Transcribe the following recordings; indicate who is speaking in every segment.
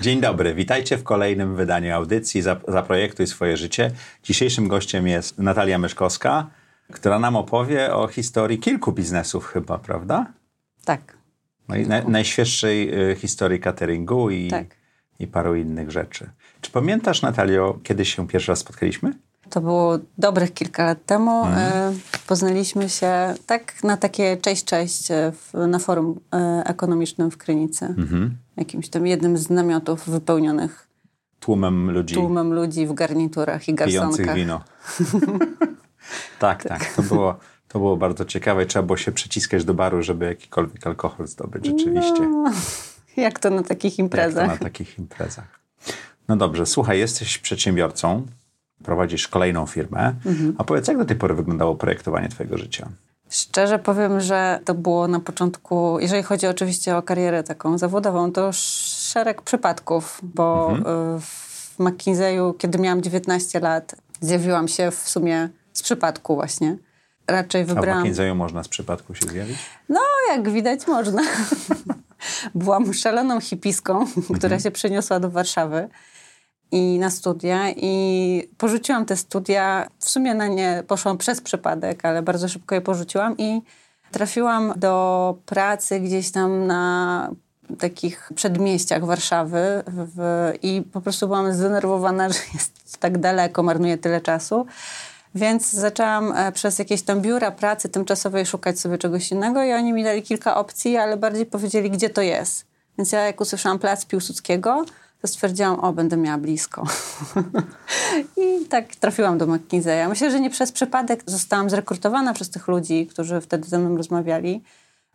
Speaker 1: Dzień dobry, witajcie w kolejnym wydaniu audycji Zaprojektuj swoje życie. Dzisiejszym gościem jest Natalia Myszkowska, która nam opowie o historii kilku biznesów chyba, prawda?
Speaker 2: Tak.
Speaker 1: No i na, najświeższej y, historii cateringu i, tak. i paru innych rzeczy. Czy pamiętasz, Natalio, kiedy się pierwszy raz spotkaliśmy?
Speaker 2: To było dobrych kilka lat temu. Mhm. Y, poznaliśmy się tak na takie cześć, cześć w, na forum ekonomicznym w Krynicy. Mhm jakimś tam jednym z namiotów wypełnionych
Speaker 1: tłumem ludzi.
Speaker 2: Tłumem ludzi w garniturach i garsonkach.
Speaker 1: Wino. tak, tak. To było, to było bardzo ciekawe trzeba było się przyciskać do baru, żeby jakikolwiek alkohol zdobyć rzeczywiście. No,
Speaker 2: jak to na takich imprezach.
Speaker 1: Jak to na takich imprezach. No dobrze, słuchaj, jesteś przedsiębiorcą, prowadzisz kolejną firmę, mhm. a powiedz, jak do tej pory wyglądało projektowanie twojego życia?
Speaker 2: Szczerze powiem, że to było na początku, jeżeli chodzi oczywiście o karierę taką zawodową, to szereg przypadków, bo mhm. Y, w McKinsey'u, kiedy miałam 19 lat, zjawiłam się w sumie z przypadku właśnie. Raczej wybrałam...
Speaker 1: A w McKinsey'u można z przypadku się zjawić?
Speaker 2: No, jak widać można. Byłam szaloną hipiską, mhm. która się przeniosła do Warszawy i na studia i porzuciłam te studia. W sumie na nie poszłam przez przypadek, ale bardzo szybko je porzuciłam i trafiłam do pracy gdzieś tam na takich przedmieściach Warszawy w, i po prostu byłam zdenerwowana, że jest tak daleko, marnuje tyle czasu. Więc zaczęłam e, przez jakieś tam biura pracy tymczasowej szukać sobie czegoś innego i oni mi dali kilka opcji, ale bardziej powiedzieli, gdzie to jest. Więc ja jak usłyszałam Plac Piłsudskiego, to stwierdziłam, o, będę miała blisko. I tak trafiłam do McKinsey'a. Myślę, że nie przez przypadek zostałam zrekrutowana przez tych ludzi, którzy wtedy ze mną rozmawiali,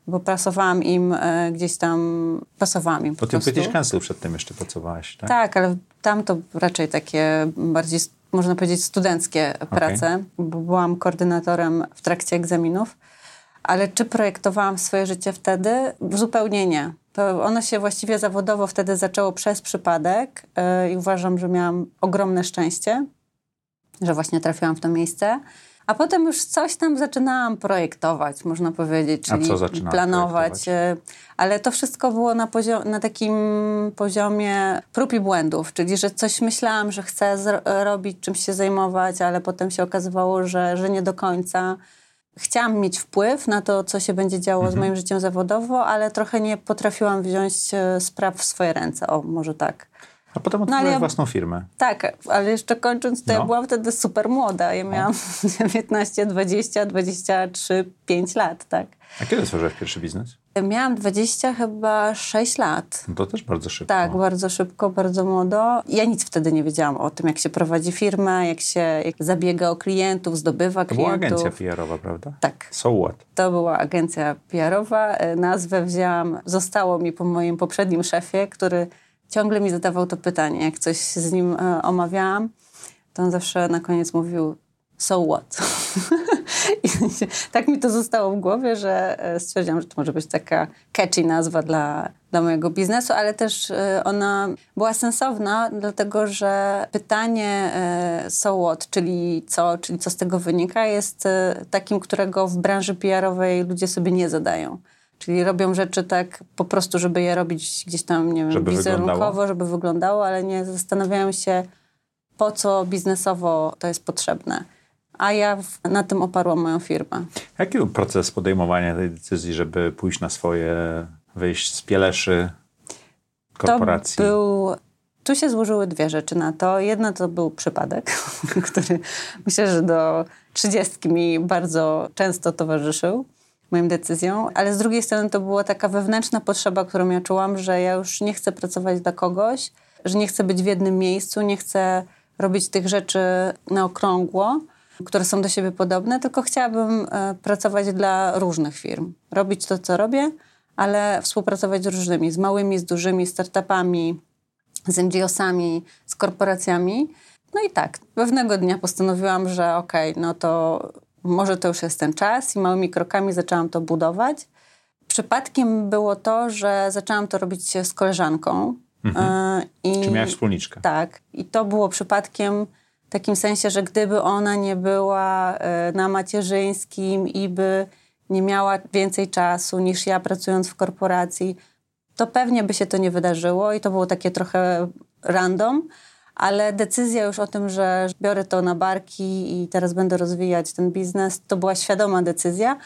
Speaker 2: bo pracowałam im e, gdzieś tam, pasowałam im po
Speaker 1: Bo ty British Council przedtem jeszcze pracowałaś, tak?
Speaker 2: Tak, ale tam to raczej takie bardziej, można powiedzieć, studenckie okay. prace, bo byłam koordynatorem w trakcie egzaminów. Ale czy projektowałam swoje życie wtedy? Zupełnie nie. To ono się właściwie zawodowo wtedy zaczęło przez przypadek yy, i uważam, że miałam ogromne szczęście, że właśnie trafiłam w to miejsce. A potem już coś tam zaczynałam projektować, można powiedzieć, czyli planować. E, ale to wszystko było na, na takim poziomie prób i błędów, czyli że coś myślałam, że chcę robić, czymś się zajmować, ale potem się okazywało, że, że nie do końca chciałam mieć wpływ na to, co się będzie działo mhm. z moim życiem zawodowo, ale trochę nie potrafiłam wziąć e, spraw w swoje ręce. O, może tak.
Speaker 1: A potem otworzyłaś no, ja, własną firmę.
Speaker 2: Tak, ale jeszcze kończąc, to no. ja byłam wtedy super młoda. Ja miałam o. 19, 20, 23, 5 lat, tak.
Speaker 1: A kiedy otworzyłaś pierwszy biznes?
Speaker 2: Miałam 20 chyba 6 lat.
Speaker 1: No to też bardzo szybko.
Speaker 2: Tak, bardzo szybko, bardzo młodo. Ja nic wtedy nie wiedziałam o tym, jak się prowadzi firmę, jak się jak zabiega o klientów, zdobywa
Speaker 1: to
Speaker 2: klientów.
Speaker 1: To była agencja PR-owa, prawda?
Speaker 2: Tak.
Speaker 1: So what?
Speaker 2: To była agencja PR-owa. E, nazwę wzięłam, zostało mi po moim poprzednim szefie, który ciągle mi zadawał to pytanie. Jak coś z nim e, omawiałam, to on zawsze na koniec mówił so what? Tak mi to zostało w głowie, że e, stwierdziłam, że to może być taka catchy nazwa dla, dla mojego biznesu, ale też e, ona była sensowna, dlatego że pytanie e, so what, czyli co, czyli co z tego wynika, jest takim, którego w branży PR-owej ludzie sobie nie zadają. Czyli robią rzeczy tak po prostu, żeby je robić gdzieś tam, nie wiem, żeby wizerunkowo, wyglądało. żeby wyglądało, ale nie zastanawiają się, po co biznesowo to jest potrzebne a ja na tym oparłam moją firmę.
Speaker 1: Jaki był proces podejmowania tej decyzji, żeby pójść na swoje, wyjść z pieleszy korporacji?
Speaker 2: To był... Tu się złożyły dwie rzeczy na to. Jedna to był przypadek, który myślę, że do trzydziestki mi bardzo często towarzyszył moim decyzjom, ale z drugiej strony to była taka wewnętrzna potrzeba, którą ja czułam, że ja już nie chcę pracować dla kogoś, że nie chcę być w jednym miejscu, nie chcę robić tych rzeczy na okrągło, które są do siebie podobne, tylko chciałabym e, pracować dla różnych firm. Robić to, co robię, ale współpracować z różnymi, z małymi, z dużymi startupami, z NGO-sami, z korporacjami. No i tak, pewnego dnia postanowiłam, że okej, okay, no to może to już jest ten czas i małymi krokami zaczęłam to budować. Przypadkiem było to, że zaczęłam to robić z koleżanką.
Speaker 3: Mhm. E, I, Czy miałaś wspólniczkę?
Speaker 2: Tak. I to było przypadkiem w takim sensie, że gdyby ona nie była e, na macierzyńskim i by nie miała więcej czasu niż ja pracując w korporacji, to pewnie by się to nie wydarzyło i to było takie trochę random, ale decyzja już o tym, że biorę to na barki i teraz będę rozwijać ten biznes, to była świadoma decyzja.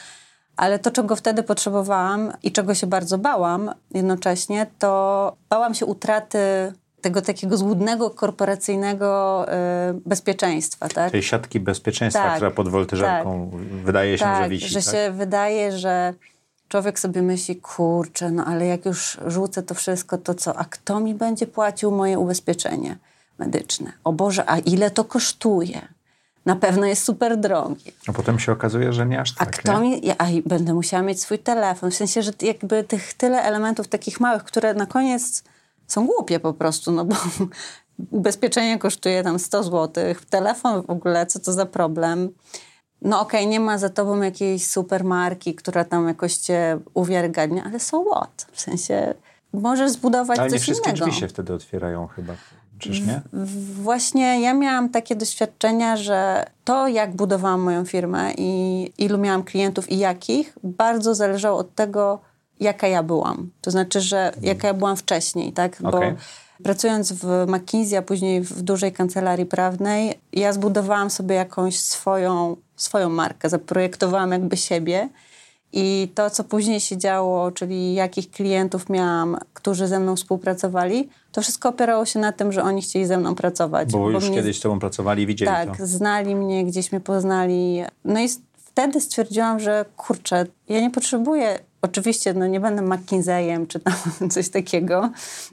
Speaker 2: Ale to, czego wtedy potrzebowałam i czego się bardzo bałam jednocześnie, to bałam się utraty tego takiego złudnego korporacyjnego y, bezpieczeństwa. Tak?
Speaker 3: Tej siatki bezpieczeństwa, tak, która pod woltyżerką tak, wydaje się,
Speaker 2: tak,
Speaker 3: że wisi.
Speaker 2: że tak? się wydaje, że człowiek sobie myśli, kurczę, no ale jak już rzucę to wszystko, to co? A kto mi będzie płacił moje ubezpieczenie medyczne? O Boże, a ile to kosztuje? na pewno jest super drogie.
Speaker 3: A potem się okazuje, że nie aż tak.
Speaker 2: A kto
Speaker 3: nie?
Speaker 2: mi. A będę musiała mieć swój telefon. W sensie, że jakby tych tyle elementów takich małych, które na koniec są głupie po prostu, no bo ubezpieczenie kosztuje tam 100 zł, telefon w ogóle, co to za problem. No okej, okay, nie ma za tobą jakiejś super marki, która tam jakoś cię uwiarygadnia, ale so what? W sensie możesz zbudować
Speaker 3: ale
Speaker 2: coś
Speaker 3: innego. Ale nie wszystkie
Speaker 2: innego.
Speaker 3: drzwi się wtedy otwierają chyba. Czyż nie?
Speaker 2: Właśnie ja miałam takie doświadczenia, że to, jak budowałam moją firmę i ilu miałam klientów i jakich, bardzo zależało od tego, jaka ja byłam. To znaczy, że jaka ja byłam wcześniej, tak? Bo okay. pracując w McKinsey, a później w dużej kancelarii prawnej, ja zbudowałam sobie jakąś swoją, swoją markę, zaprojektowałam jakby siebie i to, co później się działo, czyli jakich klientów miałam, którzy ze mną współpracowali, to wszystko opierało się na tym, że oni chcieli ze mną pracować.
Speaker 3: Bo, bo już mnie, kiedyś z tobą pracowali i widzieli
Speaker 2: tak,
Speaker 3: to.
Speaker 2: znali mnie, gdzieś mnie poznali. No i wtedy stwierdziłam, że kurczę, ja nie potrzebuję, oczywiście no nie będę McKinseyem czy tam coś takiego,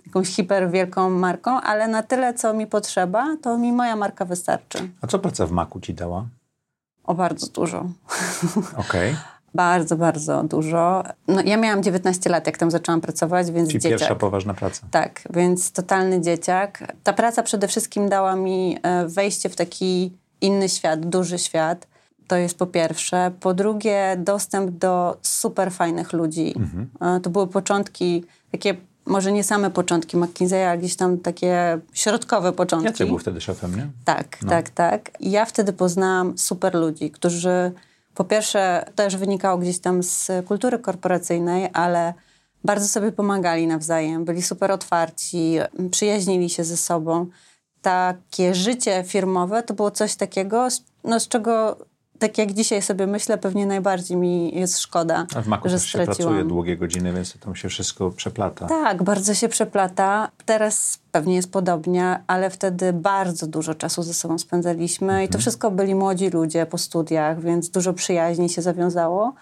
Speaker 2: jakąś hiper wielką marką, ale na tyle, co mi potrzeba, to mi moja marka wystarczy.
Speaker 3: A co praca w Maku ci dała?
Speaker 2: O bardzo dużo.
Speaker 3: Okej. Okay.
Speaker 2: Bardzo, bardzo dużo. No, ja miałam 19 lat, jak tam zaczęłam pracować, więc
Speaker 3: Czyli
Speaker 2: dzieciak.
Speaker 3: pierwsza poważna praca.
Speaker 2: Tak, więc totalny dzieciak. Ta praca przede wszystkim dała mi e, wejście w taki inny świat, duży świat. To jest po pierwsze. Po drugie, dostęp do super fajnych ludzi. Mhm. To były początki, takie może nie same początki McKinsey'a, ale gdzieś tam takie środkowe początki.
Speaker 3: Jacek był wtedy szefem, nie?
Speaker 2: Tak, no. tak, tak. I ja wtedy poznałam super ludzi, którzy po pierwsze też wynikało gdzieś tam z kultury korporacyjnej, ale bardzo sobie pomagali nawzajem, byli super otwarci, przyjaźnili się ze sobą. Takie życie firmowe to było coś takiego, no, z czego tak jak dzisiaj sobie myślę, pewnie najbardziej mi jest szkoda,
Speaker 3: A w Maku
Speaker 2: że
Speaker 3: też się pracuje długie godziny, więc tam się wszystko przeplata.
Speaker 2: Tak, bardzo się przeplata. Teraz pewnie jest podobnie, ale wtedy bardzo dużo czasu ze sobą spędzaliśmy mhm. i to mhm. wszystko byli młodzi ludzie po studiach, więc dużo przyjaźni się zawiązało.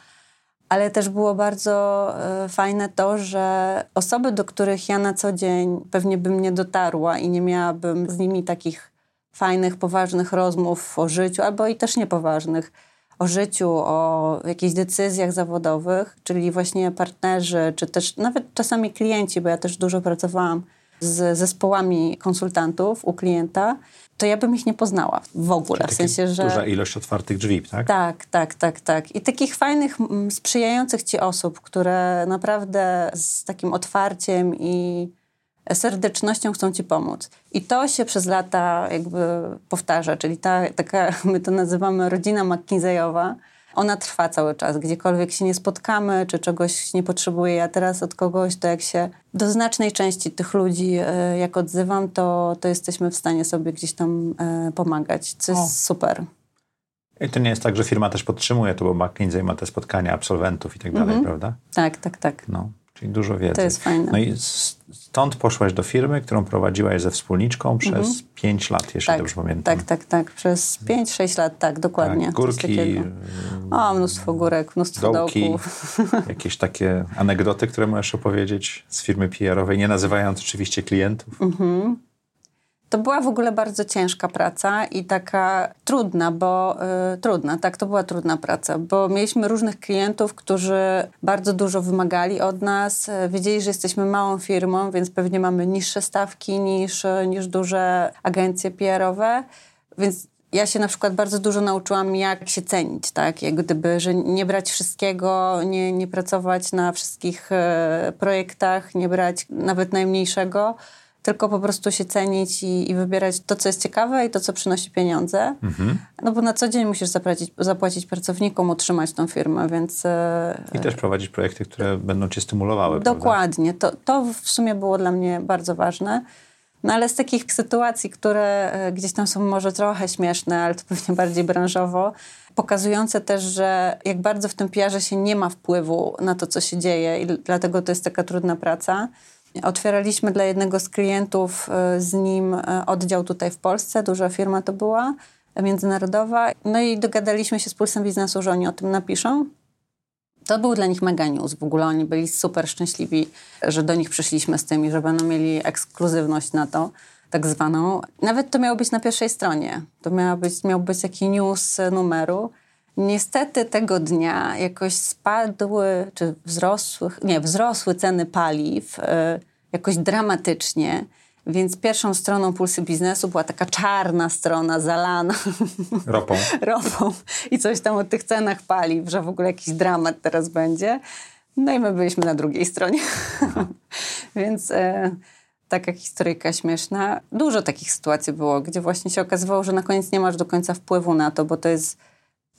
Speaker 2: Ale też było bardzo y, fajne to, że osoby, do których ja na co dzień pewnie bym nie dotarła i nie miałabym z nimi takich fajnych, poważnych rozmów o życiu, albo i też niepoważnych, o życiu, o jakichś decyzjach zawodowych, czyli właśnie partnerzy, czy też nawet czasami klienci, bo ja też dużo pracowałam z zespołami konsultantów u klienta, to ja bym ich nie poznała w ogóle.
Speaker 3: w
Speaker 2: sensie, że.
Speaker 3: Duża ilość otwartych drzwi, tak?
Speaker 2: Tak, tak, tak, tak. I takich fajnych, sprzyjających ci osób, które naprawdę z takim otwarciem i serdecznością chcą ci pomóc. I to się przez lata jakby powtarza, czyli ta taka, my to nazywamy rodzina McKinseyowa, ona trwa cały czas. Gdziekolwiek się nie spotkamy, czy czegoś nie potrzebuję ja teraz od kogoś, to jak się do znacznej części tych ludzi e, jak odzywam, to, to jesteśmy w stanie sobie gdzieś tam e, pomagać, co jest o. super.
Speaker 3: I to nie jest tak, że firma też podtrzymuje to, bo McKinsey ma te spotkania absolwentów i tak dalej, mhm. prawda?
Speaker 2: Tak, tak, tak.
Speaker 3: No. Czyli dużo wiedzy.
Speaker 2: To jest fajne.
Speaker 3: No i stąd poszłaś do firmy, którą prowadziłaś ze wspólniczką przez mhm. 5 lat, jeśli
Speaker 2: tak,
Speaker 3: dobrze pamiętam.
Speaker 2: Tak, tak, tak. Przez 5-6 lat, tak, dokładnie. Tak,
Speaker 3: górki.
Speaker 2: O, mnóstwo górek, mnóstwo dołki, dołków.
Speaker 3: Jakieś takie anegdoty, które możesz opowiedzieć z firmy PR-owej, nie nazywając oczywiście klientów. Mhm.
Speaker 2: To była w ogóle bardzo ciężka praca i taka trudna, bo y, trudna, tak, to była trudna praca, bo mieliśmy różnych klientów, którzy bardzo dużo wymagali od nas. Y, wiedzieli, że jesteśmy małą firmą, więc pewnie mamy niższe stawki niż, niż duże agencje PR-owe. Więc ja się na przykład bardzo dużo nauczyłam, jak się cenić, tak? Jak gdyby, że nie brać wszystkiego, nie, nie pracować na wszystkich e, projektach, nie brać nawet najmniejszego, tylko po prostu się cenić i, i, wybierać to, co jest ciekawe i to, co przynosi pieniądze. Mhm. No bo na co dzień musisz zapłacić, zapłacić pracownikom, utrzymać tą firmę, więc... E,
Speaker 3: I też prowadzić projekty, które będą cię stymulowały.
Speaker 2: Dokładnie. To, to w sumie było dla mnie bardzo ważne. No ale z takich sytuacji, które e, gdzieś tam są może trochę śmieszne, ale to pewnie bardziej branżowo, pokazujące też, że jak bardzo w tym PR się nie ma wpływu na to, co się dzieje i dlatego to jest taka trudna praca. Otwieraliśmy dla jednego z klientów e, z nim e, oddział tutaj w Polsce, duża firma to była, międzynarodowa. No i dogadaliśmy się z Pulsem Biznesu, że oni o tym napiszą. To był dla nich mega news. W ogóle oni byli super szczęśliwi, że do nich przyszliśmy z tym i że będą mieli ekskluzywność na to, tak zwaną. Nawet to miało być na pierwszej stronie. To miał być, miał być taki news numeru. Niestety tego dnia jakoś spadły, czy wzrosły, nie, wzrosły ceny paliw yy, jakoś dramatycznie. Więc pierwszą stroną Pulsy Biznesu była taka czarna strona zalana
Speaker 3: ropą.
Speaker 2: ropą i coś tam o tych cenach paliw, że w ogóle jakiś dramat teraz będzie. No i my byliśmy na drugiej stronie. Więc e, taka historyjka śmieszna. Dużo takich sytuacji było, gdzie właśnie się okazywało, że na koniec nie masz do końca wpływu na to, bo to jest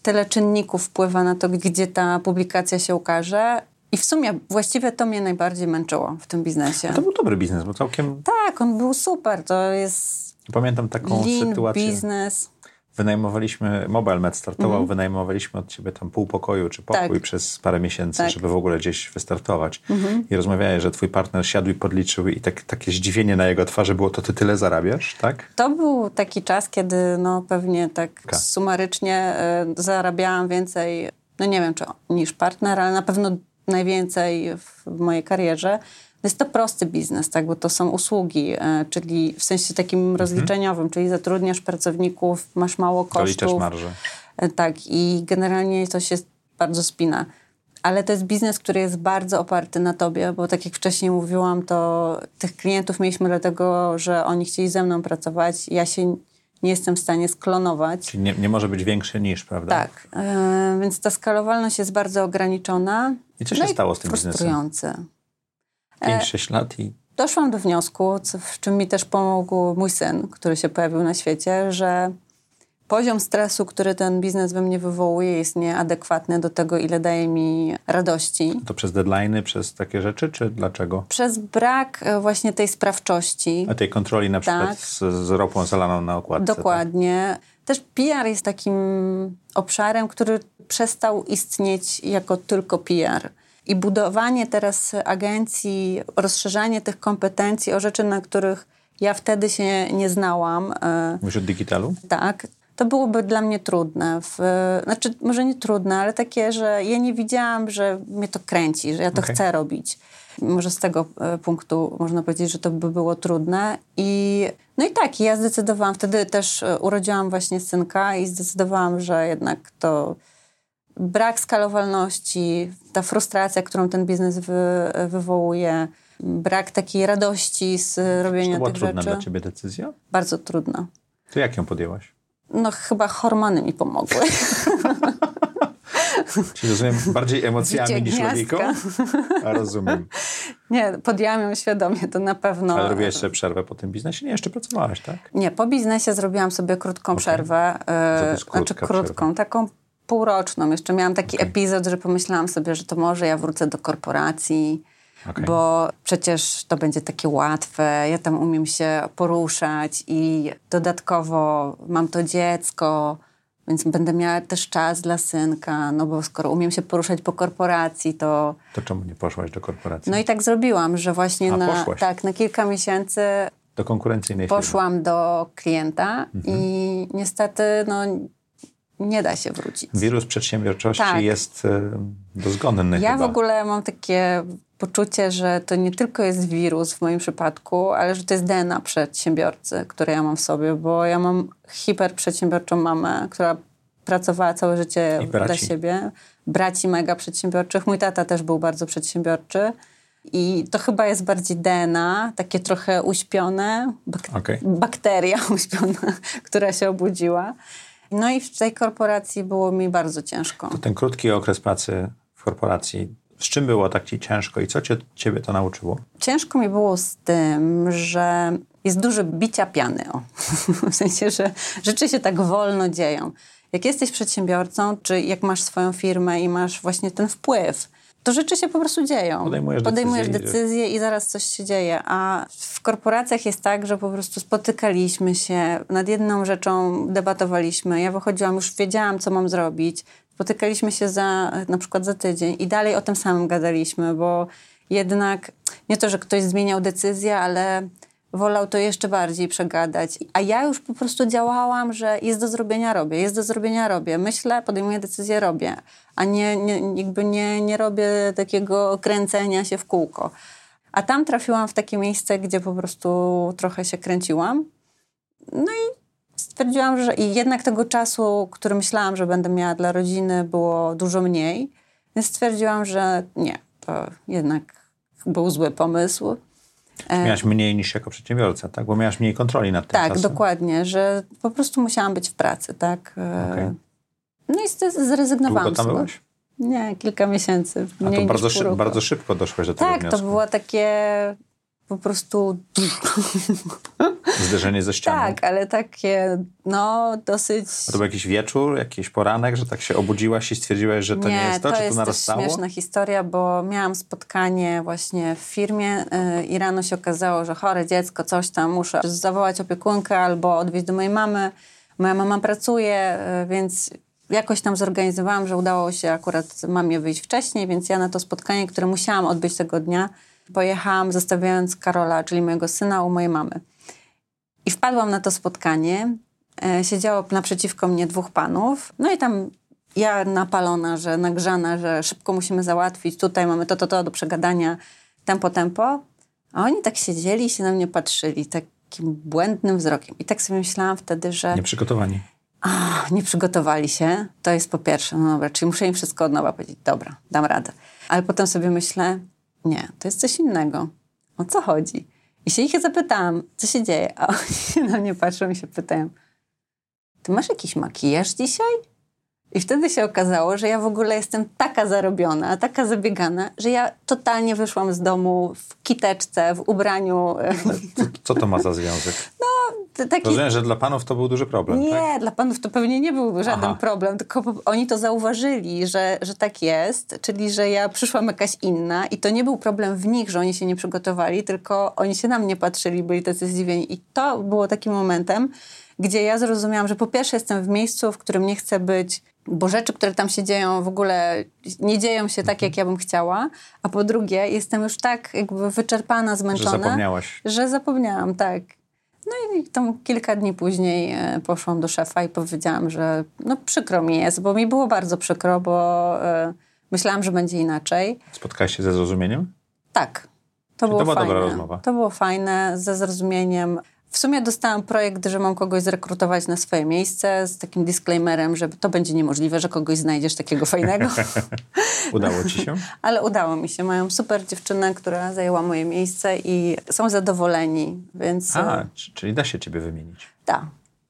Speaker 2: tyle czynników wpływa na to, gdzie ta publikacja się ukaże, i w sumie właściwie to mnie najbardziej męczyło w tym biznesie.
Speaker 3: A to był dobry biznes, bo całkiem...
Speaker 2: Tak, on był super. To jest...
Speaker 3: Pamiętam taką
Speaker 2: lean
Speaker 3: sytuację.
Speaker 2: biznes.
Speaker 3: Wynajmowaliśmy, Mobile Med startował, -hmm. wynajmowaliśmy od ciebie tam pół pokoju czy pokój tak. przez parę miesięcy, tak. żeby w ogóle gdzieś wystartować. -hmm. I rozmawiałeś, że twój partner siadł i podliczył i tak, takie zdziwienie na jego twarzy było, to ty tyle zarabiasz, tak?
Speaker 2: To był taki czas, kiedy no pewnie tak Ka. sumarycznie y, zarabiałam więcej, no nie wiem czy niż partner, ale na pewno najwięcej w mojej karierze. Jest to prosty biznes, tak, bo to są usługi, e, czyli w sensie takim mhm. rozliczeniowym, czyli zatrudniasz pracowników, masz mało kosztów.
Speaker 3: Marżę.
Speaker 2: E, tak, i generalnie to się bardzo spina. Ale to jest biznes, który jest bardzo oparty na tobie, bo tak jak wcześniej mówiłam, to tych klientów mieliśmy dlatego, że oni chcieli ze mną pracować. Ja się nie jestem w stanie sklonować.
Speaker 3: Czyli nie, nie może być większy niż, prawda?
Speaker 2: Tak, e, więc ta skalowalność jest bardzo ograniczona.
Speaker 3: I co się no stało z tym
Speaker 2: biznesem?
Speaker 3: 5-6 lat i...
Speaker 2: Doszłam do wniosku, w czym mi też pomógł mój syn, który się pojawił na świecie, że poziom stresu, który ten biznes we mnie wywołuje, jest nieadekwatny do tego, ile daje mi radości.
Speaker 3: To przez deadlines, przez takie rzeczy, czy dlaczego?
Speaker 2: Przez brak e, właśnie tej sprawczości.
Speaker 3: A tej kontroli na przykład tak. z, z ropą zalaną na okładce.
Speaker 2: Tak? Dokładnie. Tak? Też PR jest takim obszarem, który przestał istnieć jako tylko PR. I budowanie teraz agencji, rozszerzanie tych kompetencji o rzeczy, na których ja wtedy się nie znałam.
Speaker 3: E, Mówisz o digitalu?
Speaker 2: Tak. To byłoby dla mnie trudne. W, znaczy, może nie trudne, ale takie, że ja nie widziałam, że mnie to kręci, że ja to okay. chcę robić. Może z tego e, punktu można powiedzieć, że to by było trudne. I no i tak, ja zdecydowałam, wtedy też e, urodziłam właśnie synka i zdecydowałam, że jednak to brak skalowalności, ta frustracja, którą ten biznes wy, wywołuje, brak takiej radości z robienia
Speaker 3: tych
Speaker 2: rzeczy. To była
Speaker 3: trudna dla ciebie decyzja?
Speaker 2: Bardzo trudna.
Speaker 3: To jak ją podjęłaś?
Speaker 2: No chyba hormony mi pomogły.
Speaker 3: Czyli rozumiem bardziej emocjami niż logiką? A rozumiem.
Speaker 2: Nie, podjęłam ją świadomie, to na pewno.
Speaker 3: Ale robiłaś sobie przerwę po tym biznesie? Nie, jeszcze pracowałaś, tak?
Speaker 2: Nie, po biznesie zrobiłam sobie krótką okay. przerwę. Yy, znaczy krótką, przerwa. taką półroczną. Jeszcze miałam taki okay. epizod, że pomyślałam sobie, że to może ja wrócę do korporacji. Okay. Bo przecież to będzie takie łatwe, ja tam umiem się poruszać i dodatkowo mam to dziecko, więc będę miała też czas dla synka, no bo skoro umiem się poruszać po korporacji, to...
Speaker 3: To czemu nie poszłaś do korporacji?
Speaker 2: No i tak zrobiłam, że właśnie A, na, tak, na kilka miesięcy...
Speaker 3: Do konkurencyjnej
Speaker 2: Poszłam firmy. do klienta mhm. i niestety no, nie da się wrócić.
Speaker 3: Wirus przedsiębiorczości tak. jest y, dozgonny
Speaker 2: Ja
Speaker 3: chyba.
Speaker 2: w ogóle mam takie poczucie, że to nie tylko jest wirus w moim przypadku, ale że to jest DNA przedsiębiorcy, które ja mam w sobie, bo ja mam hiperprzedsiębiorczą mamę, która pracowała całe życie dla siebie. Braci mega przedsiębiorczych. Mój tata też był bardzo przedsiębiorczy. I to chyba jest bardziej DNA, takie trochę uśpione, bak okay. bakteria uśpiona, która się obudziła. No i w tej korporacji było mi bardzo ciężko.
Speaker 3: To ten krótki okres pracy w korporacji, z czym było tak ci ciężko i co cię, ciebie to nauczyło?
Speaker 2: Ciężko mi było z tym, że jest dużo bicia piany. O. w sensie, że rzeczy się tak wolno dzieją. Jak jesteś przedsiębiorcą, czy jak masz swoją firmę i masz właśnie ten wpływ, to rzeczy się po prostu dzieją.
Speaker 3: Podejmujesz,
Speaker 2: Podejmujesz
Speaker 3: decyzję,
Speaker 2: decyzję i zaraz coś się dzieje. A w korporacjach jest tak, że po prostu spotykaliśmy się, nad jedną rzeczą debatowaliśmy. Ja wychodziłam, już wiedziałam, co mam zrobić. Spotykaliśmy się za, na przykład za tydzień i dalej o tym samym gadaliśmy, bo jednak nie to, że ktoś zmieniał decyzję, ale wolał to jeszcze bardziej przegadać. A ja już po prostu działałam, że jest do zrobienia, robię, jest do zrobienia, robię. Myślę, podejmuję decyzję, robię. A nie, nie, jakby nie, nie robię takiego kręcenia się w kółko. A tam trafiłam w takie miejsce, gdzie po prostu trochę się kręciłam. No i stwierdziłam, że i jednak tego czasu, który myślałam, że będę miała dla rodziny, było dużo mniej. Więc stwierdziłam, że nie, to jednak był zły pomysł.
Speaker 3: E, miałaś mniej niż jako przedsiębiorca, tak? Bo miałaś mniej kontroli nad tym
Speaker 2: Tak,
Speaker 3: czasem.
Speaker 2: dokładnie, że po prostu musiałam być w pracy, tak? E, okay. No i zrezygnowałam
Speaker 3: Długo tam byłaś?
Speaker 2: Nie, kilka miesięcy.
Speaker 3: A to bardzo, szy bardzo szybko doszłaś do tego
Speaker 2: Tak,
Speaker 3: wniosku.
Speaker 2: to było takie po prostu...
Speaker 3: Zderzenie ze ścianą.
Speaker 2: Tak, ale takie, no, dosyć...
Speaker 3: A to był jakiś wieczór, jakiś poranek, że tak się obudziłaś i stwierdziłaś, że to nie, nie jest to, to czy
Speaker 2: jest
Speaker 3: to narastało?
Speaker 2: to jest śmieszna historia, bo miałam spotkanie właśnie w firmie yy, i rano się okazało, że chore dziecko, coś tam, muszę zawołać opiekunkę albo odwieźć do mojej mamy. Moja mama pracuje, yy, więc jakoś tam zorganizowałam, że udało się akurat mamie wyjść wcześniej, więc ja na to spotkanie, które musiałam odbyć tego dnia, pojechałam zostawiając Karola, czyli mojego syna, u mojej mamy. I wpadłam na to spotkanie. E, siedziało naprzeciwko mnie dwóch panów. No i tam ja napalona, że nagrzana, że szybko musimy załatwić. Tutaj mamy to, to, to do przegadania. Tempo, tempo. A oni tak siedzieli i się na mnie patrzyli takim błędnym wzrokiem. I tak sobie myślałam wtedy, że...
Speaker 3: Nieprzygotowani.
Speaker 2: A, nie przygotowali się. To jest po pierwsze. No dobra, czyli muszę im wszystko od nowa powiedzieć. Dobra, dam radę. Ale potem sobie myślę, nie, to jest coś innego. O co chodzi? I się ich zapytałam, co się dzieje, a oni na mnie patrzą i się pytają, ty masz jakiś makijaż dzisiaj? I wtedy się okazało, że ja w ogóle jestem taka zarobiona, taka zabiegana, że ja totalnie wyszłam z domu w kiteczce, w ubraniu.
Speaker 3: Co, co to ma za związek?
Speaker 2: No, taki...
Speaker 3: Rozumiem, że dla panów to był duży problem,
Speaker 2: Nie,
Speaker 3: tak?
Speaker 2: dla panów to pewnie nie był żaden Aha. problem, tylko oni to zauważyli, że, że tak jest, czyli że ja przyszłam jakaś inna i to nie był problem w nich, że oni się nie przygotowali, tylko oni się na mnie patrzyli, byli tacy zdziwieni. I to było takim momentem, gdzie ja zrozumiałam, że po pierwsze jestem w miejscu, w którym nie chcę być bo rzeczy, które tam się dzieją, w ogóle nie dzieją się tak, jak ja bym chciała. A po drugie, jestem już tak jakby wyczerpana, zmęczona.
Speaker 3: Że zapomniałaś.
Speaker 2: Że zapomniałam, tak. No i tam kilka dni później e, poszłam do szefa i powiedziałam, że no przykro mi jest, bo mi było bardzo przykro, bo y, myślałam, że będzie inaczej.
Speaker 3: Spotkałaś się ze zrozumieniem?
Speaker 2: Tak. To, było
Speaker 3: to była
Speaker 2: fajne.
Speaker 3: dobra rozmowa.
Speaker 2: To było fajne, ze zrozumieniem. W sumie dostałam projekt, że mam kogoś zrekrutować na swoje miejsce z takim disclaimerem, że to będzie niemożliwe, że kogoś znajdziesz takiego fajnego.
Speaker 3: udało ci się?
Speaker 2: Ale udało mi się. Mają super dziewczynę, która zajęła moje miejsce i są zadowoleni, więc...
Speaker 3: A, e, czyli da się ciebie wymienić?
Speaker 2: Da.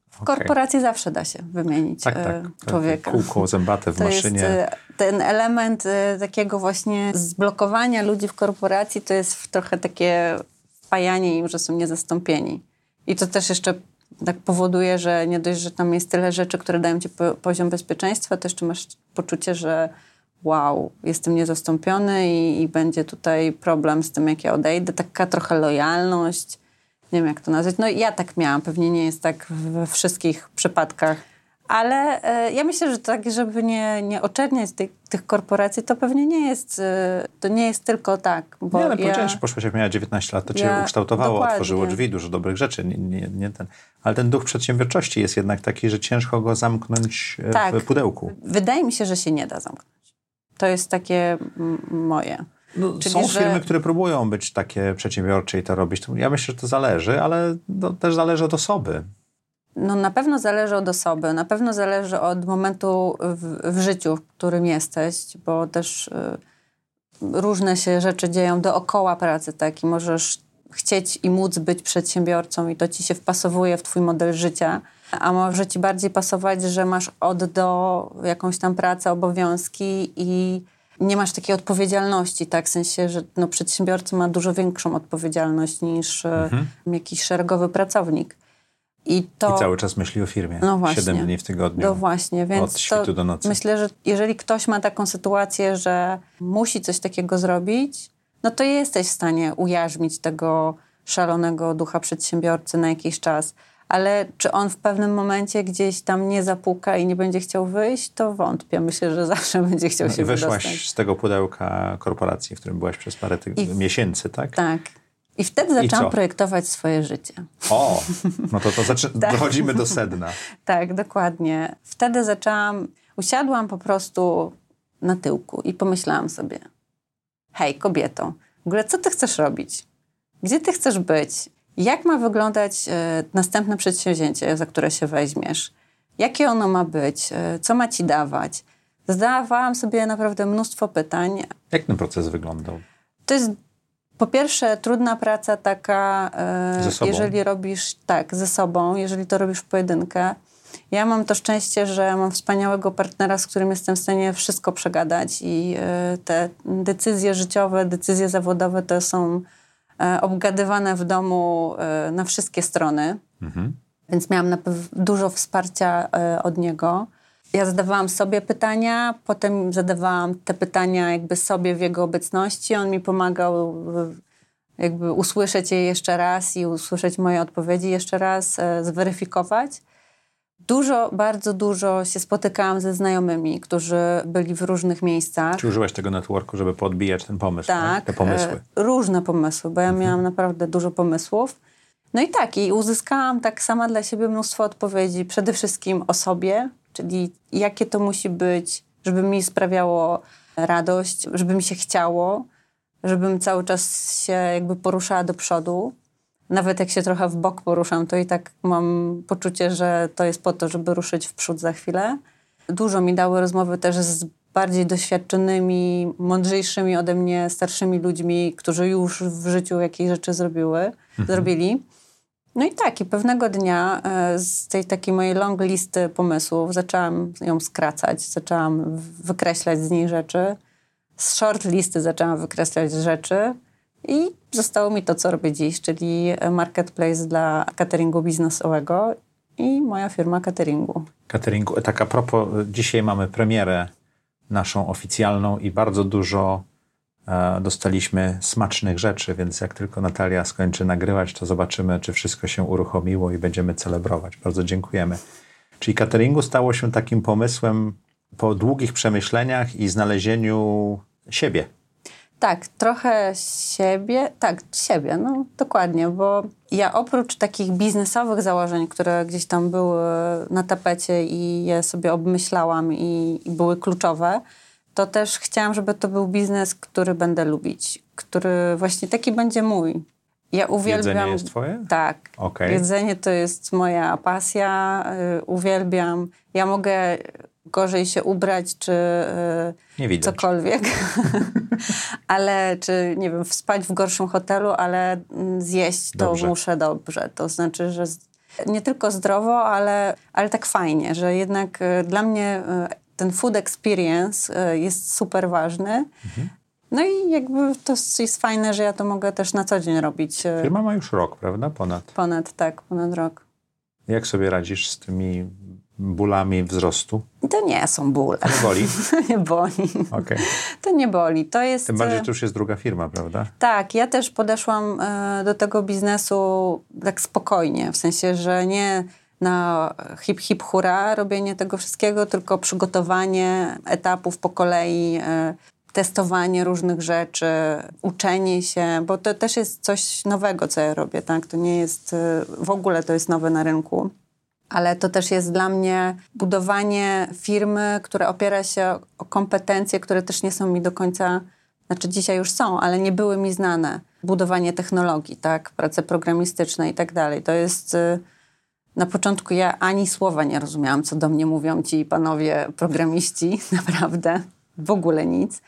Speaker 2: W okay. korporacji zawsze da się wymienić tak, tak. człowieka.
Speaker 3: Kółko zębate w
Speaker 2: to
Speaker 3: maszynie.
Speaker 2: Jest, ten element takiego właśnie zblokowania ludzi w korporacji to jest trochę takie wpajanie im, że są niezastąpieni. I to też jeszcze tak powoduje, że nie dość, że tam jest tyle rzeczy, które dają ci poziom bezpieczeństwa, to jeszcze masz poczucie, że wow, jestem niezastąpiony i, i będzie tutaj problem z tym, jak ja odejdę. Taka trochę lojalność, nie wiem jak to nazwać. No ja tak miałam, pewnie nie jest tak we wszystkich przypadkach ale e, ja myślę, że tak, żeby nie, nie oczerniać tych, tych korporacji, to pewnie nie jest, e, to nie jest tylko tak.
Speaker 3: Bo nie, ale ja, powiedziałeś, poszłaś jak miała 19 lat, to cię ja, ukształtowało, dokładnie. otworzyło drzwi, dużo dobrych rzeczy. Nie, nie, nie ten. Ale ten duch przedsiębiorczości jest jednak taki, że ciężko go zamknąć tak. w pudełku.
Speaker 2: Wydaje mi się, że się nie da zamknąć. To jest takie moje.
Speaker 1: No,
Speaker 2: Czyli,
Speaker 1: są
Speaker 2: że-
Speaker 1: firmy, które próbują być takie przedsiębiorcze i to robić. Ja myślę, że to zależy, ale to też zależy od osoby.
Speaker 2: No na pewno zależy od osoby, na pewno zależy od momentu w, w życiu, w którym jesteś, bo też y, różne się rzeczy dzieją dookoła pracy, tak? I możesz chcieć i móc być przedsiębiorcą i to ci się wpasowuje w twój model życia, a może ci bardziej pasować, że masz od do jakąś tam pracę, obowiązki i nie masz takiej odpowiedzialności, tak? W sensie, że no, przedsiębiorca ma dużo większą odpowiedzialność niż y, jakiś szeregowy pracownik. I to...
Speaker 1: I cały czas myśli o firmie.
Speaker 2: No właśnie.
Speaker 1: Siedem dni w tygodniu.
Speaker 2: No właśnie, więc
Speaker 1: Od świtu do nocy.
Speaker 2: myślę, że jeżeli ktoś ma taką sytuację, że musi coś takiego zrobić, no to jesteś w stanie ujarzmić tego szalonego ducha przedsiębiorcy na jakiś czas. Ale czy on w pewnym momencie gdzieś tam nie zapuka i nie będzie chciał wyjść, to wątpię. Myślę, że zawsze będzie chciał się
Speaker 1: No Wyszłaś
Speaker 2: wydostać.
Speaker 1: z tego pudełka korporacji, w którym byłaś przez parę tyg-
Speaker 2: I-
Speaker 1: miesięcy, tak?
Speaker 2: Tak. I wtedy zaczęłam
Speaker 1: co?
Speaker 2: projektować swoje życie.
Speaker 1: O, no to, to zaczy-
Speaker 2: Tak.
Speaker 1: dochodzimy do sedna.
Speaker 2: Tak, dokładnie. Wtedy zaczęłam, usiadłam po prostu na tyłku i pomyślałam sobie, hej kobieto, w ogóle co ty chcesz robić? Gdzie ty chcesz być? Jak ma wyglądać e, następne przedsięwzięcie, za które się weźmiesz? Jakie ono ma być? E, co ma ci dawać? Zadawałam sobie naprawdę mnóstwo pytań.
Speaker 1: Jak ten proces wyglądał?
Speaker 2: To jest po pierwsze trudna praca taka, e, jeżeli robisz tak, ze sobą, jeżeli to robisz w pojedynkę. Ja mam to szczęście, że mam wspaniałego partnera, z którym jestem w stanie wszystko przegadać i e, te decyzje życiowe, decyzje zawodowe to są e, obgadywane w domu na wszystkie strony.
Speaker 1: Mhm.
Speaker 2: Więc miałam dużo wsparcia od niego. Ja zadawałam sobie pytania, potem zadawałam te pytania jakby sobie w jego obecności. On mi pomagał w- jakby usłyszeć je jeszcze raz i usłyszeć moje odpowiedzi jeszcze raz, e, zweryfikować. Dużo, bardzo dużo się spotykałam ze znajomymi, którzy byli w różnych miejscach.
Speaker 1: Czy użyłaś tego networku, żeby podbijać ten pomysł?
Speaker 2: Tak,
Speaker 1: Te pomysły.
Speaker 2: e, różne pomysły, bo ja miałam naprawdę dużo pomysłów. No i tak, i uzyskałam tak sama dla siebie mnóstwo odpowiedzi. Przede wszystkim o sobie, czyli jakie to musi być, żeby mi sprawiało radość, żeby mi się chciało, żebym cały czas się jakby poruszała do przodu. Nawet jak się trochę w bok poruszam, to i tak mam poczucie, że to jest po to, żeby ruszyć w przód za chwilę. Dużo mi dały rozmowy też z bardziej doświadczonymi, mądrzejszymi ode mnie, starszymi ludźmi, którzy już w życiu jakieś rzeczy zrobiły, zrobili. No i tak, i pewnego dnia e, z tej takiej mojej long listy pomysłów zaczęłam ją skracać, zaczęłam wykreślać z niej rzeczy. Z short listy zaczęłam wykreślać rzeczy i zostało mi to, co robię dziś, czyli marketplace dla cateringu biznesowego i moja firma cateringu.
Speaker 1: Cateringu. Tak a propos, dzisiaj mamy premierę naszą oficjalną i bardzo dużo e, dostaliśmy smacznych rzeczy, więc jak tylko Natalia skończy nagrywać, to zobaczymy, czy wszystko się uruchomiło i będziemy celebrować. Bardzo dziękujemy. Czyli cateringu stało się takim pomysłem po długich przemyśleniach i znalezieniu siebie.
Speaker 2: Tak, trochę siebie, tak, siebie, no dokładnie, bo ja oprócz takich biznesowych założeń, które gdzieś tam były na tapecie i je sobie obmyślałam i, i były kluczowe, to też chciałam, żeby to był biznes, który będę lubić, który właśnie taki będzie mój. Ja uwielbiam.
Speaker 1: Jedzenie jest twoje?
Speaker 2: Tak.
Speaker 1: Okej.
Speaker 2: Jedzenie to jest moja pasja, y, uwielbiam. Ja mogę gorzej się ubrać, czy y,
Speaker 1: widać.
Speaker 2: cokolwiek, ale czy, nie wiem, spać w gorszym hotelu, ale mm, zjeść to
Speaker 1: Dobrze.
Speaker 2: muszę dobrze. To znaczy, że nie tylko zdrowo, ale, ale tak fajnie, że jednak y, dla mnie y, ten food experience y, jest super ważny.
Speaker 1: Mhm.
Speaker 2: No i jakby to jest fajne, że ja to mogę też na co dzień robić.
Speaker 1: Firma ma już rok, prawda? Ponad.
Speaker 2: Ponad, tak, ponad rok.
Speaker 1: Jak sobie radzisz z tymi bólami wzrostu?
Speaker 2: To nie są bóle.
Speaker 1: Nie boli?
Speaker 2: To nie boli.
Speaker 1: Okej.
Speaker 2: To nie boli. To jest...
Speaker 1: Tym bardziej,
Speaker 2: e,
Speaker 1: że to już jest druga firma, prawda?
Speaker 2: Tak, ja też podeszłam e, do tego biznesu tak spokojnie, w sensie, że nie na hip hip hura robienie tego wszystkiego, tylko przygotowanie etapów po kolei, e, testowanie różnych rzeczy, uczenie się, bo to też jest coś nowego, co ja robię, tak? To nie jest, e, w ogóle to jest nowe na rynku. Ale to też jest dla mnie budowanie firmy, która opiera się o kompetencje, które też nie są mi do końca znaczy dzisiaj już są, ale nie były mi znane. Budowanie technologii, tak, prace programistyczne i tak dalej. To jest y, na początku ja ani słowa nie rozumiałam, co do mnie mówią ci panowie programiści, naprawdę, w ogóle nic.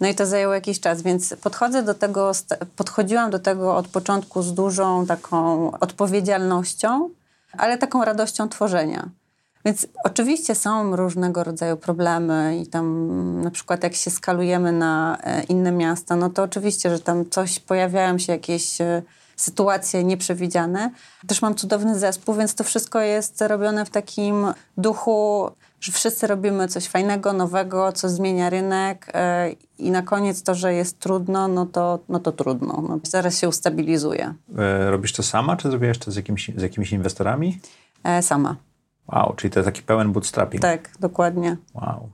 Speaker 2: No i to zajęło jakiś czas, więc podchodzę do tego, podchodziłam do tego od początku z dużą taką odpowiedzialnością, ale taką radością tworzenia. Więc oczywiście są różnego rodzaju problemy i tam na przykład jak się skalujemy na e, inne miasta, no to oczywiście, że tam coś, pojawiają się jakieś e, sytuacje nieprzewidziane. Też mam cudowny zespół, więc to wszystko jest robione w takim duchu, że wszyscy robimy coś fajnego, nowego, co zmienia rynek e, i na koniec to, że jest trudno, no to, no to trudno. No, zaraz się ustabilizuje.
Speaker 1: Robisz to sama, czy zrobiłeś to z jakimiś, z jakimiś inwestorami?
Speaker 2: sama.
Speaker 1: Wow, czyli to taki pełen bootstrapping.
Speaker 2: Tak, dokładnie.
Speaker 1: Wow.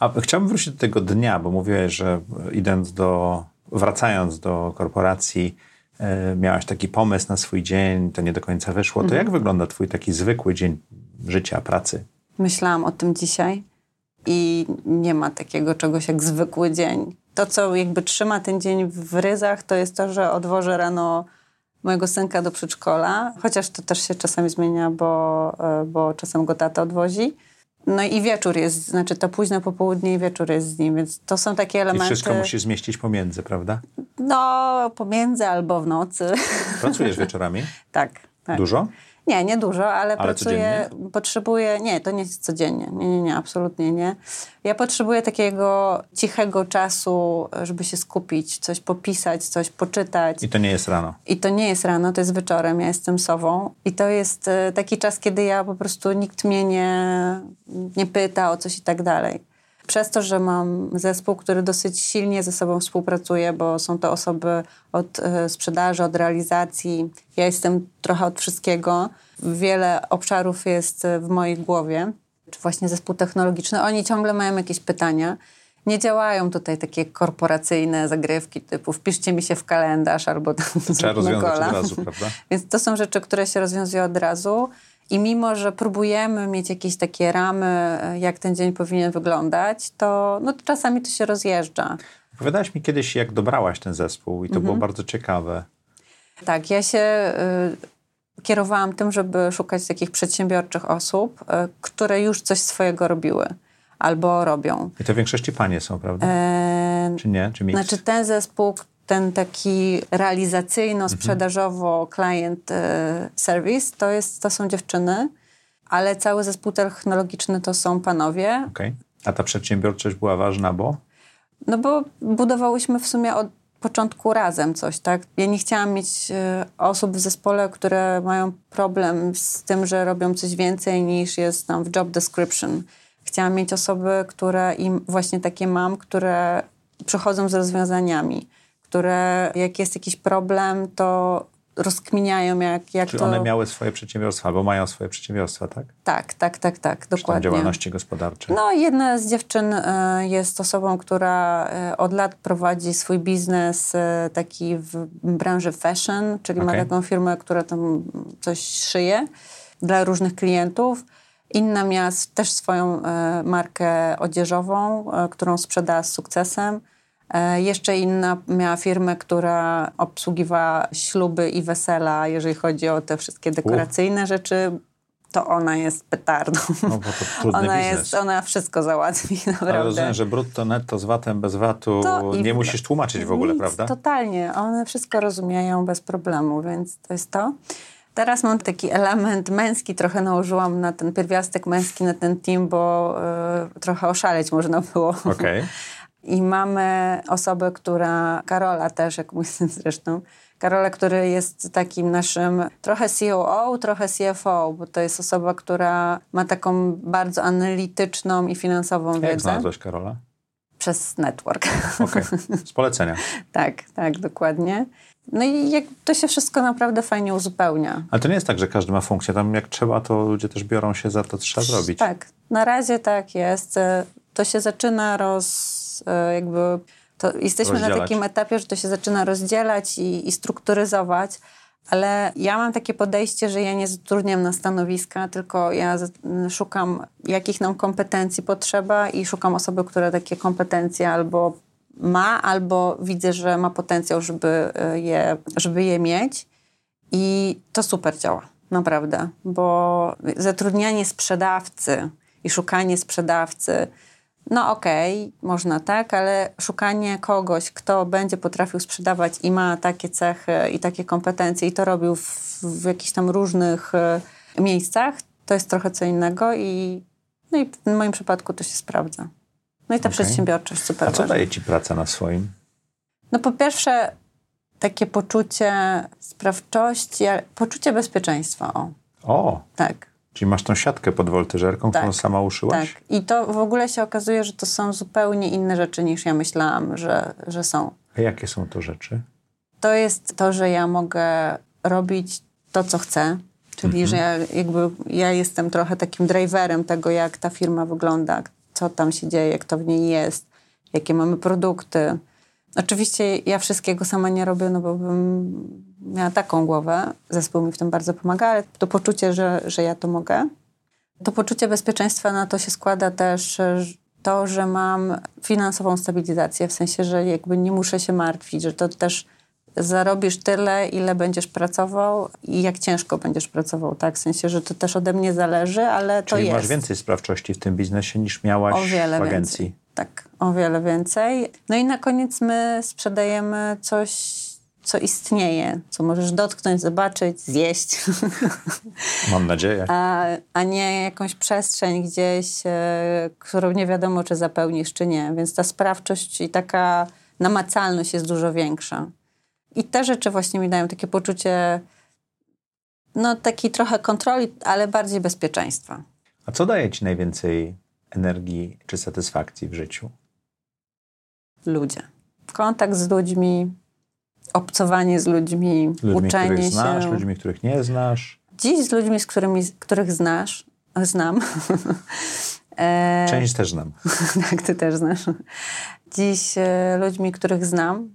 Speaker 1: A chciałbym wrócić do tego dnia, bo mówiłeś, że idąc do, wracając do korporacji, e, miałaś taki pomysł na swój dzień, to nie do końca wyszło. To mhm. jak wygląda twój taki zwykły dzień życia, pracy?
Speaker 2: Myślałam o tym dzisiaj i nie ma takiego czegoś jak zwykły dzień. To, co jakby trzyma ten dzień w ryzach, to jest to, że odwożę rano mojego synka do przedszkola, chociaż to też się czasami zmienia, bo, e, bo czasem go tata odwozi. No i wieczór jest, znaczy to późne popołudnie i wieczór jest z nim, więc to są takie elementy...
Speaker 1: I wszystko musi zmieścić pomiędzy, prawda?
Speaker 2: No, pomiędzy albo w nocy.
Speaker 1: Pracujesz wieczorami?
Speaker 2: tak, tak.
Speaker 1: Dużo?
Speaker 2: Nie, nie dużo, ale, ale pracuję, codziennie? potrzebuję, nie, to nie jest codziennie, nie, nie, nie, absolutnie nie. Ja potrzebuję takiego cichego czasu, żeby się skupić, coś popisać, coś poczytać.
Speaker 1: I to nie jest rano?
Speaker 2: I to nie jest rano, to jest wieczorem, ja jestem sową. I to jest e, taki czas, kiedy ja po prostu, nikt mnie nie, nie pyta o coś i tak dalej przez to, że mam zespół, który dosyć silnie ze sobą współpracuje, bo są to osoby od e, sprzedaży, od realizacji. Ja jestem trochę od wszystkiego. Wiele obszarów jest w mojej głowie, czy właśnie zespół technologiczny. Oni ciągle mają jakieś pytania. Nie działają tutaj takie korporacyjne zagrywki typu wpiszcie mi się w kalendarz albo tam
Speaker 1: Trzeba rozwiązać od razu, prawda?
Speaker 2: Więc to są rzeczy, które się rozwiązują od razu. I mimo, że próbujemy mieć jakieś takie ramy, jak ten dzień powinien wyglądać, to, no, czasami to się rozjeżdża.
Speaker 1: Opowiadałaś mi kiedyś, jak dobrałaś ten zespół i to mhm. było bardzo ciekawe.
Speaker 2: Tak, ja się y, kierowałam tym, żeby szukać takich przedsiębiorczych osób, y, które już coś swojego robiły albo robią.
Speaker 1: I to w większości panie są, prawda? E, Czy nie? Czy
Speaker 2: mix? Znaczy ten zespół, ten taki realizacyjno-sprzedażowo client e, service, to, jest, to są dziewczyny, ale cały zespół technologiczny to są panowie.
Speaker 1: Okay. A ta przedsiębiorczość była ważna, bo?
Speaker 2: No bo budowałyśmy w sumie od początku razem coś, tak? Ja nie chciałam mieć e, osób w zespole, które mają problem z tym, że robią coś więcej niż jest tam w job description. Chciałam mieć osoby, które im właśnie takie mam, które przychodzą z rozwiązaniami które jak jest jakiś problem, to rozkminiają, jak, jak
Speaker 1: Czy
Speaker 2: to...
Speaker 1: one miały swoje przedsiębiorstwa, albo mają swoje przedsiębiorstwa, tak?
Speaker 2: Tak, tak, tak, tak, dokładnie.
Speaker 1: działalności gospodarczej.
Speaker 2: No, jedna z dziewczyn e, jest osobą, która e, od lat prowadzi swój biznes e, taki w branży fashion, czyli okay. ma taką firmę, która tam coś szyje dla różnych klientów. Inna miała też swoją markę odzieżową, którą sprzedała z sukcesem. E, jeszcze inna miała firmę, która obsługiwała śluby i wesela, jeżeli chodzi o te wszystkie dekoracyjne rzeczy. To ona jest petardą. No, ona, biznes. jest, ona wszystko załatwi, naprawdę. Ale
Speaker 1: rozumiem, że brutto, netto z VAT-em, bez VAT-u nie musisz tłumaczyć w ogóle,
Speaker 2: nic,
Speaker 1: prawda?
Speaker 2: Totalnie. One wszystko rozumieją bez problemu, więc to jest to. Teraz mam taki element męski, trochę nałożyłam na ten pierwiastek męski, na ten team, bo y, trochę oszaleć można było.
Speaker 1: Okej. Okay.
Speaker 2: I mamy osobę, która, Karola też, jak mój syn zresztą, Karola, który jest takim naszym trochę COO, trochę CFO, bo to jest osoba, która ma taką bardzo analityczną i finansową
Speaker 1: jak
Speaker 2: wiedzę.
Speaker 1: Jak znalazłeś Karola?
Speaker 2: Przez network.
Speaker 1: Okej, okay. z polecenia.
Speaker 2: tak, tak, dokładnie. No i jak to się wszystko naprawdę fajnie uzupełnia.
Speaker 1: Ale to nie jest tak, że każdy ma funkcję. Tam jak trzeba, to ludzie też biorą się za to, co trzeba zrobić.
Speaker 2: Tak, na razie tak jest. To się zaczyna roz jakby to jesteśmy rozdzielać. na takim etapie, że to się zaczyna rozdzielać i, i strukturyzować, ale ja mam takie podejście, że ja nie zatrudniam na stanowiska, tylko ja szukam, jakich nam kompetencji potrzeba i szukam osoby, która takie kompetencje albo ma, albo widzę, że ma potencjał, żeby e, je, żeby je mieć. I to super działa, naprawdę, bo zatrudnianie sprzedawcy i szukanie sprzedawcy, no okej, okay, można tak, ale szukanie kogoś, kto będzie potrafił sprzedawać i ma takie cechy i takie kompetencje i to robił w, w jakichś tam różnych e, miejscach, to jest trochę co innego i, no i w moim przypadku to się sprawdza. No i ta okay. przedsiębiorczość super
Speaker 1: A co ważna. daje ci praca na swoim?
Speaker 2: No po pierwsze takie poczucie sprawczości, poczucie bezpieczeństwa. O.
Speaker 1: o.
Speaker 2: Tak.
Speaker 1: Czyli masz tą siatkę pod woltyżerką, tak, którą sama uszyłaś?
Speaker 2: Tak. I to w ogóle się okazuje, że to są zupełnie inne rzeczy niż ja myślałam, że, że są.
Speaker 1: A jakie są to rzeczy?
Speaker 2: To jest to, że ja mogę robić to, co chcę. Czyli, mhm. że ja, jakby, ja jestem trochę takim driverem tego, jak ta firma wygląda, co tam się dzieje, kto w niej jest, jakie mamy produkty. Oczywiście ja wszystkiego sama nie robię, no bo bym miała taką głowę. Zespół mi w tym bardzo pomaga, ale to poczucie, że, że ja to mogę. To poczucie bezpieczeństwa na to się składa też to, że mam finansową stabilizację, w sensie, że jakby nie muszę się martwić, że to też zarobisz tyle, ile będziesz pracował i jak ciężko będziesz pracował, tak? W sensie, że to też ode mnie zależy, ale
Speaker 1: Czyli
Speaker 2: to jest.
Speaker 1: masz więcej sprawczości w tym biznesie niż miałaś o wiele w agencji.
Speaker 2: Więcej. Tak, o wiele więcej. No i na koniec my sprzedajemy coś, co istnieje, co możesz dotknąć, zobaczyć, zjeść.
Speaker 1: Mam nadzieję.
Speaker 2: A, a nie jakąś przestrzeń gdzieś, e, którą nie wiadomo, czy zapełnisz, czy nie. Więc ta sprawczość i taka namacalność jest dużo większa. I te rzeczy właśnie mi dają takie poczucie, no taki trochę kontroli, ale bardziej bezpieczeństwa.
Speaker 1: A co daje ci najwięcej energii czy satysfakcji w życiu?
Speaker 2: Ludzie. Kontakt z ludźmi, obcowanie z ludźmi, ludźmi uczenie których się.
Speaker 1: znasz, ludźmi, których nie znasz.
Speaker 2: Dziś z ludźmi, z którymi, których znasz, znam.
Speaker 1: E, Część też znam.
Speaker 2: tak, ty też znasz. Dziś e, ludźmi, których znam,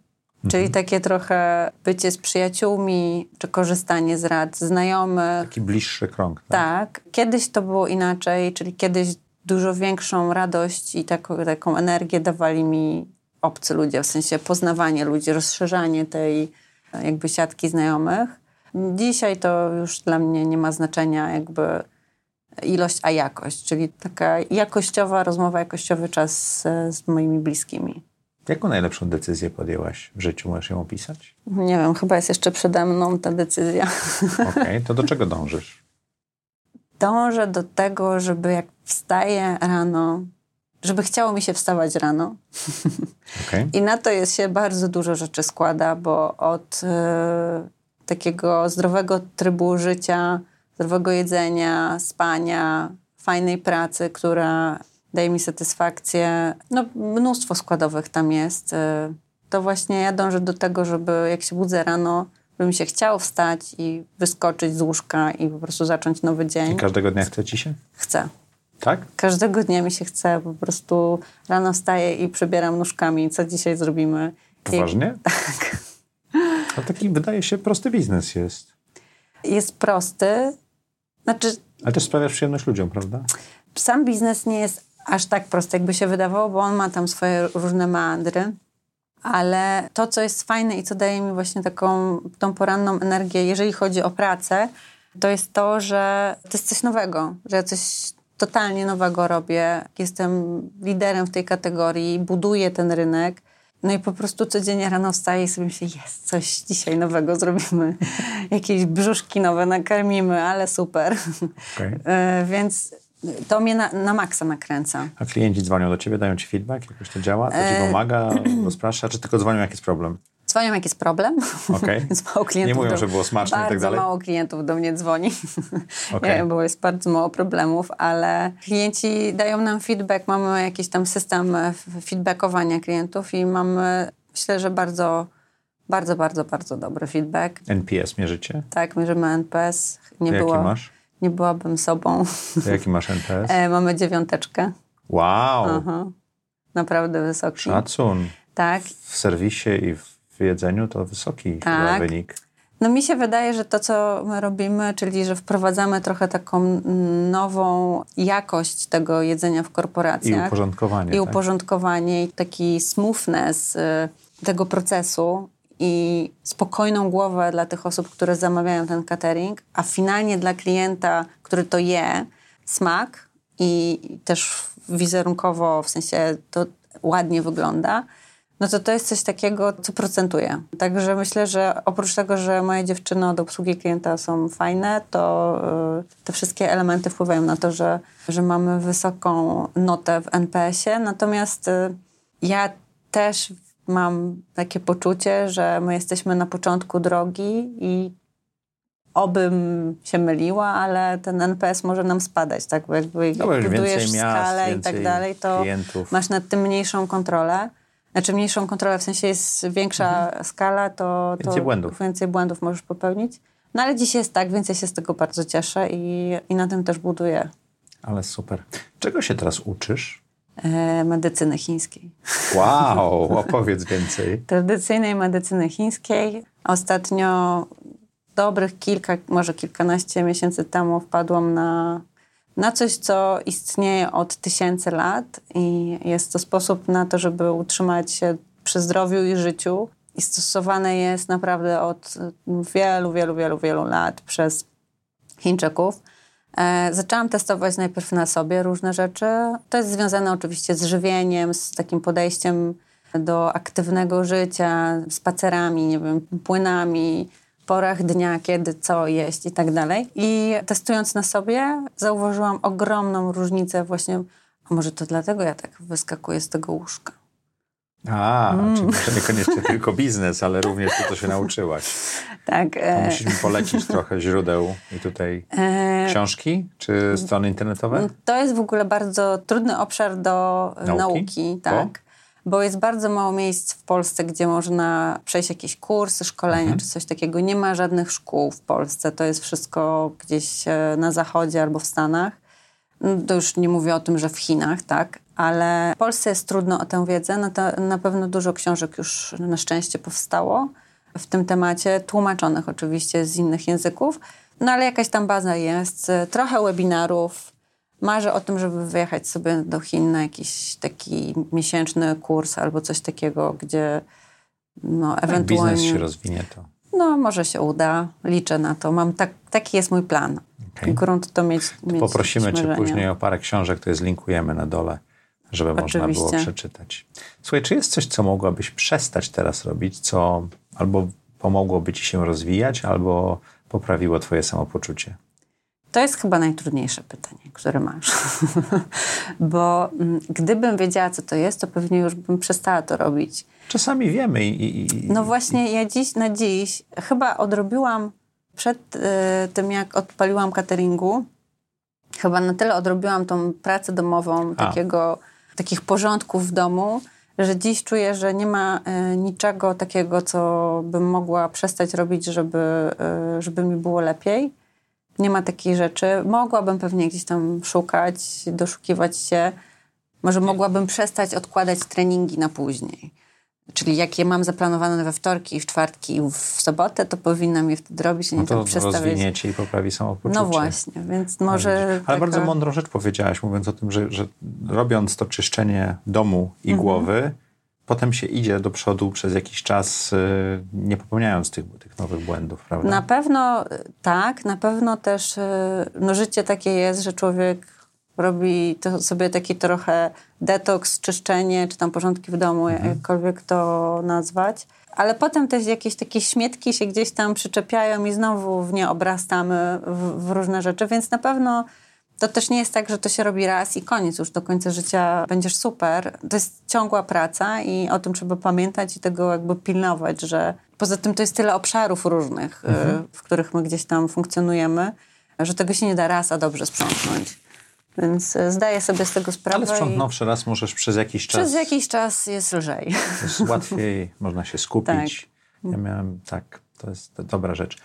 Speaker 2: Czyli mhm. takie trochę bycie z przyjaciółmi, czy korzystanie z rad znajomych.
Speaker 1: Taki bliższy krąg.
Speaker 2: Tak? tak. Kiedyś to było inaczej, czyli kiedyś dużo większą radość i taką, taką energię dawali mi obcy ludzie, w sensie poznawanie ludzi, rozszerzanie tej jakby siatki znajomych. Dzisiaj to już dla mnie nie ma znaczenia jakby ilość, a jakość, czyli taka jakościowa rozmowa, jakościowy czas z, z moimi bliskimi.
Speaker 1: Jaką najlepszą decyzję podjęłaś w życiu? Możesz ją opisać?
Speaker 2: Nie wiem, chyba jest jeszcze przede mną ta decyzja.
Speaker 1: Okej, okay, to do czego dążysz?
Speaker 2: Dążę do tego, żeby jak wstaję rano, żeby chciało mi się wstawać rano. Okay. I na to jest się bardzo dużo rzeczy składa, bo od y, takiego zdrowego trybu życia, zdrowego jedzenia, spania, fajnej pracy, która daje mi satysfakcję. No, mnóstwo składowych tam jest. Y, to właśnie ja dążę do tego, żeby jak się budzę rano, by mi się chciało wstać i wyskoczyć z łóżka i po prostu zacząć nowy dzień.
Speaker 1: I każdego dnia chce ci się?
Speaker 2: Chcę.
Speaker 1: Tak?
Speaker 2: Każdego dnia mi się chce. Po prostu rano wstaję i przebieram nóżkami, co dzisiaj zrobimy.
Speaker 1: Poważnie?
Speaker 2: I... Tak.
Speaker 1: A taki wydaje się prosty biznes jest.
Speaker 2: Jest prosty. Znaczy...
Speaker 1: Ale też sprawiasz przyjemność ludziom, prawda?
Speaker 2: Sam biznes nie jest aż tak prosty, jakby się wydawało, bo on ma tam swoje różne meandry. Ale to, co jest fajne i co daje mi właśnie taką tą poranną energię, jeżeli chodzi o pracę, to jest to, że to jest coś nowego, że ja coś totalnie nowego robię. Jestem liderem w tej kategorii, buduję ten rynek. No i po prostu codziennie rano wstaję i sobie myślę, jest coś dzisiaj nowego zrobimy. Jakieś brzuszki nowe nakarmimy, ale super. Okay. E, więc to mnie na, na maksa nakręca.
Speaker 1: A klienci dzwonią do ciebie, dają ci feedback, jakoś to działa? To ci e, pomaga, rozprasza, czy tylko dzwonią, jaki jest problem?
Speaker 2: Dzwonią, jaki jest problem.
Speaker 1: Okay. mało klientów Nie mówią, do, że było smaczne i tak dalej?
Speaker 2: mało klientów do mnie dzwoni, okay. Nie, bo jest bardzo mało problemów, ale klienci dają nam feedback, mamy jakiś tam system feedbackowania klientów i mamy, myślę, że bardzo bardzo, bardzo, bardzo dobry feedback.
Speaker 1: NPS mierzycie?
Speaker 2: Tak, mierzymy NPS.
Speaker 1: Nie Jaki było, masz?
Speaker 2: nie byłabym sobą.
Speaker 1: To jaki masz NPS?
Speaker 2: E, mamy dziewiąteczkę.
Speaker 1: Wow!
Speaker 2: Aha. Naprawdę wysoki.
Speaker 1: Szacun.
Speaker 2: Tak.
Speaker 1: W serwisie i w jedzeniu to wysoki tak. wynik.
Speaker 2: No mi się wydaje, że to, co my robimy, czyli że wprowadzamy trochę taką nową jakość tego jedzenia w korporacjach.
Speaker 1: I uporządkowanie.
Speaker 2: I tak? uporządkowanie, i taki smoothness y, tego procesu i spokojną głowę dla tych osób, które zamawiają ten catering, a finalnie dla klienta, który to je, smak i też wizerunkowo, w sensie to ładnie wygląda, no to to jest coś takiego, co procentuje. Także myślę, że oprócz tego, że moje dziewczyny od obsługi klienta są fajne, to y, te wszystkie elementy wpływają na to, że, że mamy wysoką notę w NPS-ie. Natomiast y, ja też mam takie poczucie, że my jesteśmy na początku drogi i obym się myliła, ale ten NPS może nam spadać, tak? Bo jakby
Speaker 1: no,
Speaker 2: budujesz
Speaker 1: miast,
Speaker 2: skalę i tak dalej, to
Speaker 1: klientów.
Speaker 2: masz nad tym mniejszą kontrolę. Znaczy mniejszą kontrolę, w sensie jest większa mhm. skala, to,
Speaker 1: to więcej, błędów.
Speaker 2: więcej błędów możesz popełnić. No ale dzisiaj jest tak, więc ja się z tego bardzo cieszę i, i na tym też buduję.
Speaker 1: Ale super. Czego się teraz uczysz?
Speaker 2: E, medycyny chińskiej.
Speaker 1: Wow, opowiedz więcej.
Speaker 2: Tradycyjnej medycyny chińskiej. Ostatnio dobrych kilka, może kilkanaście miesięcy temu wpadłam na, na coś, co istnieje od tysięcy lat i jest to sposób na to, żeby utrzymać się przy zdrowiu i życiu. I stosowane jest naprawdę od wielu, wielu, wielu, wielu lat przez Chińczyków. E, zaczęłam testować najpierw na sobie różne rzeczy. To jest związane oczywiście z żywieniem, z takim podejściem do aktywnego życia, spacerami, nie wiem, płynami, porach dnia, kiedy co jeść i tak dalej. I testując na sobie, zauważyłam ogromną różnicę właśnie, a może to dlatego ja tak wyskakuję z tego łóżka.
Speaker 1: A, mm. czyli to niekoniecznie tylko biznes, ale również to, co się nauczyłaś.
Speaker 2: Tak.
Speaker 1: E, musisz mi polecić trochę źródeł i tutaj e... książki czy strony internetowe?
Speaker 2: To jest w ogóle bardzo trudny obszar do nauki, nauki tak bo jest bardzo mało miejsc w Polsce, gdzie można przejść jakieś kursy, szkolenia mhm. czy coś takiego. Nie ma żadnych szkół w Polsce. To jest wszystko gdzieś e, na zachodzie albo w Stanach. No, to już nie mówię o tym, że w Chinach, tak, ale w Polsce jest trudno o tę wiedzę. No to na pewno dużo książek już na szczęście powstało w tym temacie, tłumaczonych oczywiście z innych języków. No ale jakaś tam baza jest, trochę webinarów, Marzę o tym, żeby wyjechać sobie do Chin na jakiś taki miesięczny kurs albo coś takiego, gdzie no, ewentualnie...
Speaker 1: Jak biznes się rozwinie, to...
Speaker 2: No, może się uda. Liczę na to. Mam tak, taki jest mój plan. Okay. Grunt to mieć, to mieć
Speaker 1: Poprosimy cię później o parę książek, to je zlinkujemy na dole, żeby Oczywiście. można było przeczytać. Słuchaj, czy jest coś, co mogłabyś przestać teraz robić, co albo pomogłoby ci się rozwijać, albo poprawiło twoje samopoczucie?
Speaker 2: To jest chyba najtrudniejsze pytanie, które masz. Bo mm, gdybym wiedziała, co to jest, to pewnie już bym przestała to robić.
Speaker 1: Czasami wiemy i. i
Speaker 2: no właśnie, ja dziś na dziś chyba odrobiłam przed y, tym, jak odpaliłam cateringu, chyba na tyle odrobiłam tą pracę domową, takiego, takich porządków w domu, że dziś czuję, że nie ma y, niczego takiego, co bym mogła przestać robić, żeby, y, żeby mi było lepiej. Nie ma takiej rzeczy. Mogłabym pewnie gdzieś tam szukać, doszukiwać się. Może mogłabym przestać odkładać treningi na później. Czyli jak je mam zaplanowane we wtorki, w czwartki i w sobotę, to powinnam je wtedy robić, a nie
Speaker 1: no to przestawiać. rozwiniecie i poprawi samopoczucie.
Speaker 2: No właśnie, więc może...
Speaker 1: Ale taka... bardzo mądrą rzecz powiedziałaś, mówiąc o tym, że, że robiąc to czyszczenie domu i mhm. głowy, potem się idzie do przodu przez jakiś czas, y, nie popełniając tych, tych nowych błędów, prawda?
Speaker 2: Na pewno tak, na pewno też y, no, życie takie jest, że człowiek robi sobie taki trochę detoks, czyszczenie, czy tam porządki w domu, mhm. jakkolwiek to nazwać. Ale potem też jakieś takie śmietki się gdzieś tam przyczepiają i znowu w nie obrastamy w, w różne rzeczy, więc na pewno to też nie jest tak, że to się robi raz i koniec, już do końca życia będziesz super. To jest ciągła praca i o tym trzeba pamiętać i tego jakby pilnować, że poza tym to jest tyle obszarów różnych, y, mhm. w których my gdzieś tam funkcjonujemy, że tego się nie da raz, a dobrze sprzątnąć. Więc y, zdaję sobie z tego sprawę. Ale
Speaker 1: sprzątnąwszy raz możesz przez jakiś czas...
Speaker 2: Przez jakiś czas jest lżej.
Speaker 1: Jest łatwiej, można się skupić. Tak. Ja miałem, tak, to jest dobra rzecz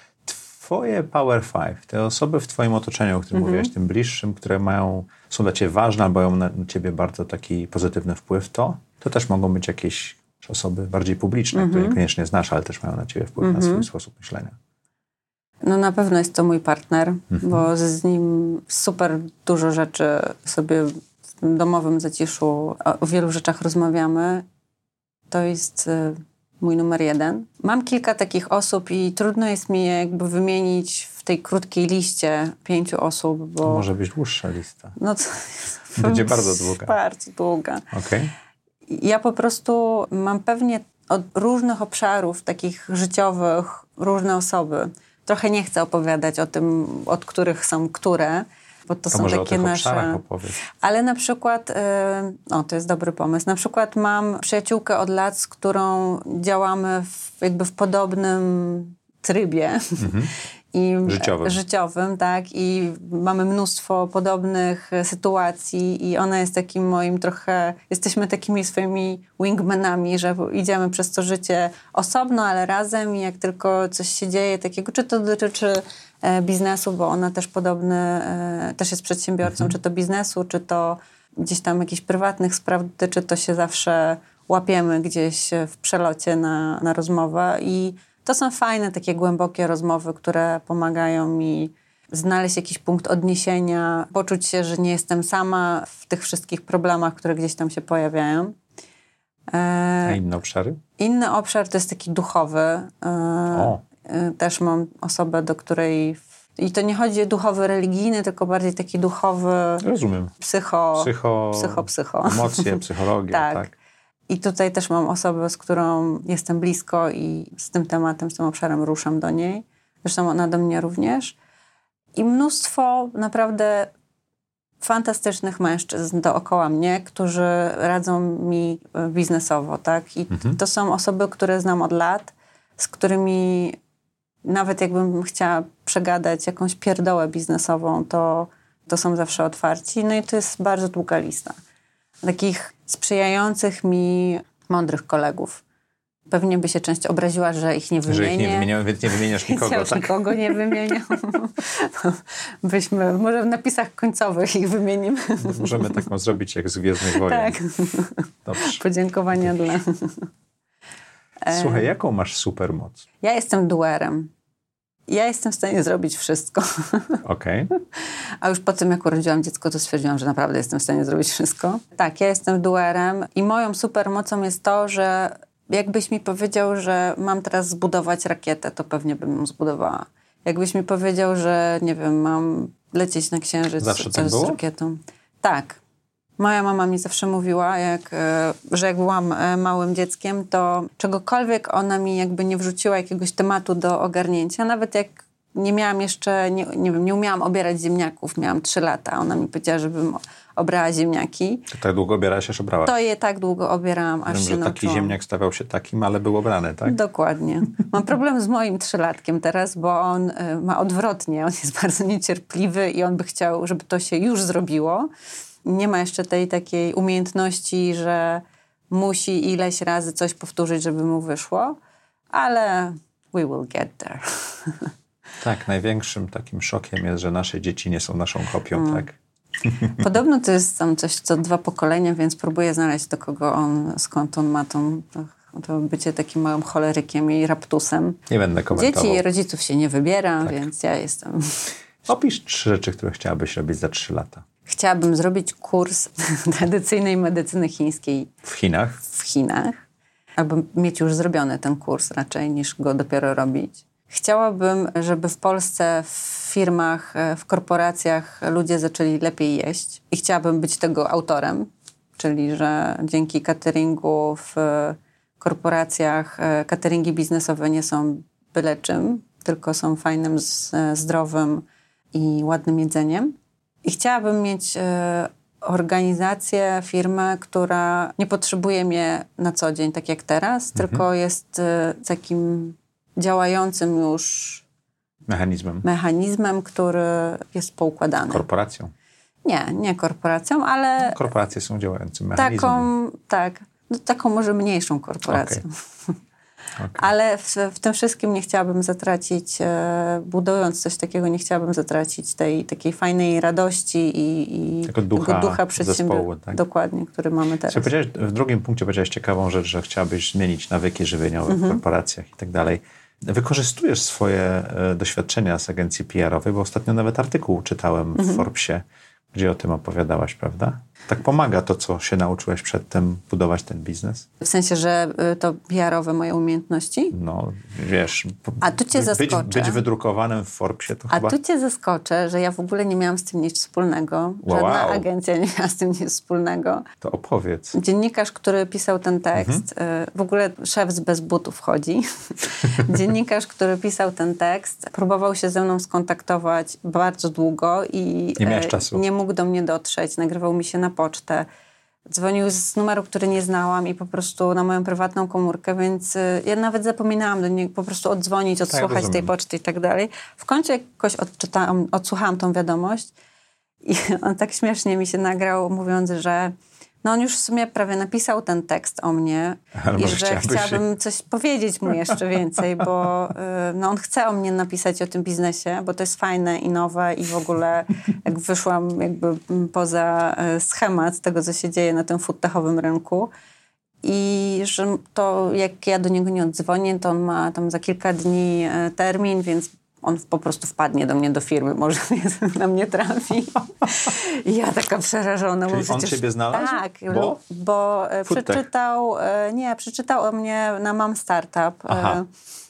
Speaker 1: twoje Power Five, te osoby w twoim otoczeniu, o którym mhm. mówiłaś, tym bliższym, które mają, są dla ciebie ważne albo mają na ciebie bardzo taki pozytywny wpływ, to, to też mogą być jakieś osoby bardziej publiczne, które mhm. niekoniecznie znasz, ale też mają na ciebie wpływ na swój mhm. sposób myślenia.
Speaker 2: No na pewno jest to mój partner,
Speaker 1: Mhm.
Speaker 2: bo z nim super dużo rzeczy sobie w domowym zaciszu o, o wielu rzeczach rozmawiamy. To jest y, mój numer jeden. Mam kilka takich osób i trudno jest mi je jakby wymienić w tej krótkiej liście pięciu osób, bo...
Speaker 1: Może być dłuższa lista.
Speaker 2: No to
Speaker 1: Będzie bardzo długa.
Speaker 2: Bardzo długa.
Speaker 1: Okej.
Speaker 2: Ja po prostu mam pewnie od różnych obszarów, takich życiowych, różne osoby. Trochę nie chcę opowiadać o tym, od których są które, bo to
Speaker 1: To
Speaker 2: są takie nasze.
Speaker 1: opowiedz.
Speaker 2: Ale na przykład, e, o to jest dobry pomysł. Na przykład mam przyjaciółkę od lat, z którą działamy w, jakby w podobnym trybie. I,
Speaker 1: Mhm. Życiowym.
Speaker 2: życiowym, tak. I mamy mnóstwo podobnych e, sytuacji i ona jest takim moim trochę, jesteśmy takimi swoimi wingmanami, że idziemy przez to życie osobno, ale razem i jak tylko coś się dzieje takiego, czy to dotyczy e, biznesu, bo ona też podobny, e, też jest przedsiębiorcą, czy to biznesu, czy to gdzieś tam jakichś prywatnych spraw dotyczy, to się zawsze łapiemy gdzieś w przelocie na, na rozmowę i to są fajne, takie głębokie rozmowy, które pomagają mi znaleźć jakiś punkt odniesienia, poczuć się, że nie jestem sama w tych wszystkich problemach, które gdzieś tam się pojawiają. E,
Speaker 1: A inne obszary?
Speaker 2: Inny obszar to jest taki duchowy. E,
Speaker 1: O.
Speaker 2: e, Też mam osobę, do której. I to nie chodzi o duchowy religijny, tylko bardziej taki duchowy
Speaker 1: Rozumiem.
Speaker 2: psycho.
Speaker 1: Psycho,
Speaker 2: psycho, psycho.
Speaker 1: emocje, psychologia,
Speaker 2: Tak.
Speaker 1: tak.
Speaker 2: I tutaj też mam osobę, z którą jestem blisko i z tym tematem, z tym obszarem ruszam do niej. Zresztą ona do mnie również. I mnóstwo naprawdę fantastycznych mężczyzn dookoła mnie, którzy radzą mi e, biznesowo, tak? I to są osoby, które znam od lat, z którymi nawet jakbym chciała przegadać jakąś pierdołę biznesową, to, to są zawsze otwarci. No i to jest bardzo długa lista takich sprzyjających mi mądrych kolegów. Pewnie by się część obraziła, że ich nie wymienię.
Speaker 1: Że ich nie wymieniałem, więc nie wymieniasz nikogo,
Speaker 2: ja
Speaker 1: tak?
Speaker 2: nikogo nie wymieniam. Byśmy, może w napisach końcowych ich wymienimy.
Speaker 1: Możemy taką zrobić jak z Gwiezdnych Wojen.
Speaker 2: tak,
Speaker 1: Dobrze.
Speaker 2: podziękowania dla...
Speaker 1: Słuchaj, jaką masz supermoc?
Speaker 2: Ja jestem duerem. Ja jestem w stanie zrobić wszystko.
Speaker 1: Okej.
Speaker 2: A już po tym, jak urodziłam dziecko, to stwierdziłam, że naprawdę jestem w stanie zrobić wszystko. Tak, ja jestem duerem i moją supermocą jest to, że jakbyś mi powiedział, że mam teraz zbudować rakietę, to pewnie bym ją zbudowała. Jakbyś mi powiedział, że nie wiem, mam lecieć na księżyc
Speaker 1: Zawsze tak
Speaker 2: z
Speaker 1: było?
Speaker 2: rakietą. Tak. Moja mama mi zawsze mówiła, jak, e, że jak byłam e, małym dzieckiem, to czegokolwiek ona mi jakby nie wrzuciła jakiegoś tematu do ogarnięcia, nawet jak nie miałam jeszcze, nie, nie wiem, nie umiałam obierać ziemniaków, miałam trzy lata, ona mi powiedziała, żebym obrała ziemniaki,
Speaker 1: To tak długo obierałaś, aż obrałaś.
Speaker 2: to je tak długo obierałam, aż
Speaker 1: Wiem,
Speaker 2: się
Speaker 1: że taki
Speaker 2: nauczyłam.
Speaker 1: ziemniak stawał się takim, ale był obrany, tak?
Speaker 2: Dokładnie. Mam problem z moim trzylatkiem teraz, bo on y, ma odwrotnie. On jest bardzo niecierpliwy i on by chciał, żeby to się już zrobiło. Nie ma jeszcze tej takiej umiejętności, że musi ileś razy coś powtórzyć, żeby mu wyszło, ale we will get there.
Speaker 1: Tak, największym takim szokiem jest, że nasze dzieci nie są naszą kopią,
Speaker 2: Mm.
Speaker 1: tak?
Speaker 2: Podobno to jest tam coś co dwa pokolenia, więc próbuję znaleźć do kogo on, skąd on ma tą, to, bycie takim małym cholerykiem i raptusem.
Speaker 1: Nie będę komentował.
Speaker 2: Dzieci i rodziców się nie wybiera,
Speaker 1: Tak.
Speaker 2: więc ja jestem...
Speaker 1: Opisz trzy rzeczy, które chciałabyś robić za trzy lata.
Speaker 2: Chciałabym zrobić kurs tradycyjnej medycyny chińskiej
Speaker 1: W Chinach?
Speaker 2: w Chinach, albo mieć już zrobiony ten kurs raczej niż go dopiero robić. Chciałabym, żeby w Polsce w firmach, e, w korporacjach ludzie zaczęli lepiej jeść i chciałabym być tego autorem, czyli że dzięki cateringu w korporacjach e, cateringi biznesowe nie są byle czym, tylko są fajnym, e, zdrowym i ładnym jedzeniem. I chciałabym mieć e, organizację, firmę, która nie potrzebuje mnie na co dzień, tak jak teraz, tylko jest e, takim działającym już
Speaker 1: Mechanizmem?
Speaker 2: mechanizmem, który jest poukładany.
Speaker 1: Korporacją?
Speaker 2: nie, nie korporacją, ale
Speaker 1: Korporacje są działającym mechanizmem.
Speaker 2: taką, tak, no, taką może mniejszą korporacją.
Speaker 1: Okej.
Speaker 2: Ale w, w tym wszystkim nie chciałabym zatracić, e, budując coś takiego, nie chciałabym zatracić tej takiej fajnej radości i, i
Speaker 1: Tego ducha
Speaker 2: ducha przedsiębiorstwa.
Speaker 1: tak.
Speaker 2: Dokładnie, który mamy teraz.
Speaker 1: Powiedziałeś- w drugim punkcie powiedziałeś ciekawą rzecz, że chciałabyś zmienić nawyki żywieniowe
Speaker 2: Mhm.
Speaker 1: w korporacjach i tak dalej. wykorzystujesz swoje e, doświadczenia z agencji PR-owej, bo ostatnio nawet artykuł czytałem w Forbesie, gdzie o tym opowiadałaś, prawda? Tak pomaga to, co się nauczyłeś przedtem budować ten biznes?
Speaker 2: W sensie, że y, to PR-owe moje umiejętności?
Speaker 1: No, wiesz...
Speaker 2: A tu cię
Speaker 1: być,
Speaker 2: zaskoczę.
Speaker 1: być wydrukowanym w Forbesie to
Speaker 2: A
Speaker 1: chyba...
Speaker 2: tu cię zaskoczę, że ja w ogóle nie miałam z tym nic wspólnego.
Speaker 1: Wow.
Speaker 2: Żadna agencja nie miała z tym nic wspólnego.
Speaker 1: To opowiedz.
Speaker 2: Dziennikarz, który pisał ten tekst,
Speaker 1: Mhm.
Speaker 2: y, w ogóle szef z bez butów chodzi. Dziennikarz, który pisał ten tekst, próbował się ze mną skontaktować bardzo długo i
Speaker 1: Nie miałeś
Speaker 2: e,
Speaker 1: czasu.
Speaker 2: nie mógł do mnie dotrzeć. Nagrywał mi się na pocztę. Dzwonił z numeru, który nie znałam i po prostu na moją prywatną komórkę, więc y, ja nawet zapominałam do niego po prostu odzwonić, odsłuchać tej
Speaker 1: rozumiem.
Speaker 2: poczty i tak dalej. W końcu jakoś odczytałam, odsłuchałam tą wiadomość i on tak śmiesznie mi się nagrał, mówiąc, że no on już w sumie prawie napisał ten tekst o mnie.
Speaker 1: Ale
Speaker 2: i że chciałabym coś powiedzieć mu jeszcze więcej, bo y, no on chce o mnie napisać o tym biznesie, bo to jest fajne i nowe i w ogóle jak wyszłam jakby mm, poza y, schemat tego, co się dzieje na tym foodtechowym rynku. I że to jak ja do niego nie odzwonię, to on ma tam za kilka dni e, termin, więc on po prostu wpadnie do mnie do firmy, może na mnie trafi. I ja taka przerażona. bo
Speaker 1: Czyli on
Speaker 2: przecież-
Speaker 1: ciebie znalazł?
Speaker 2: Tak,
Speaker 1: Bo?
Speaker 2: bo e, przeczytał, e, nie, przeczytał o mnie na Mam Startup,
Speaker 1: Aha.
Speaker 2: e,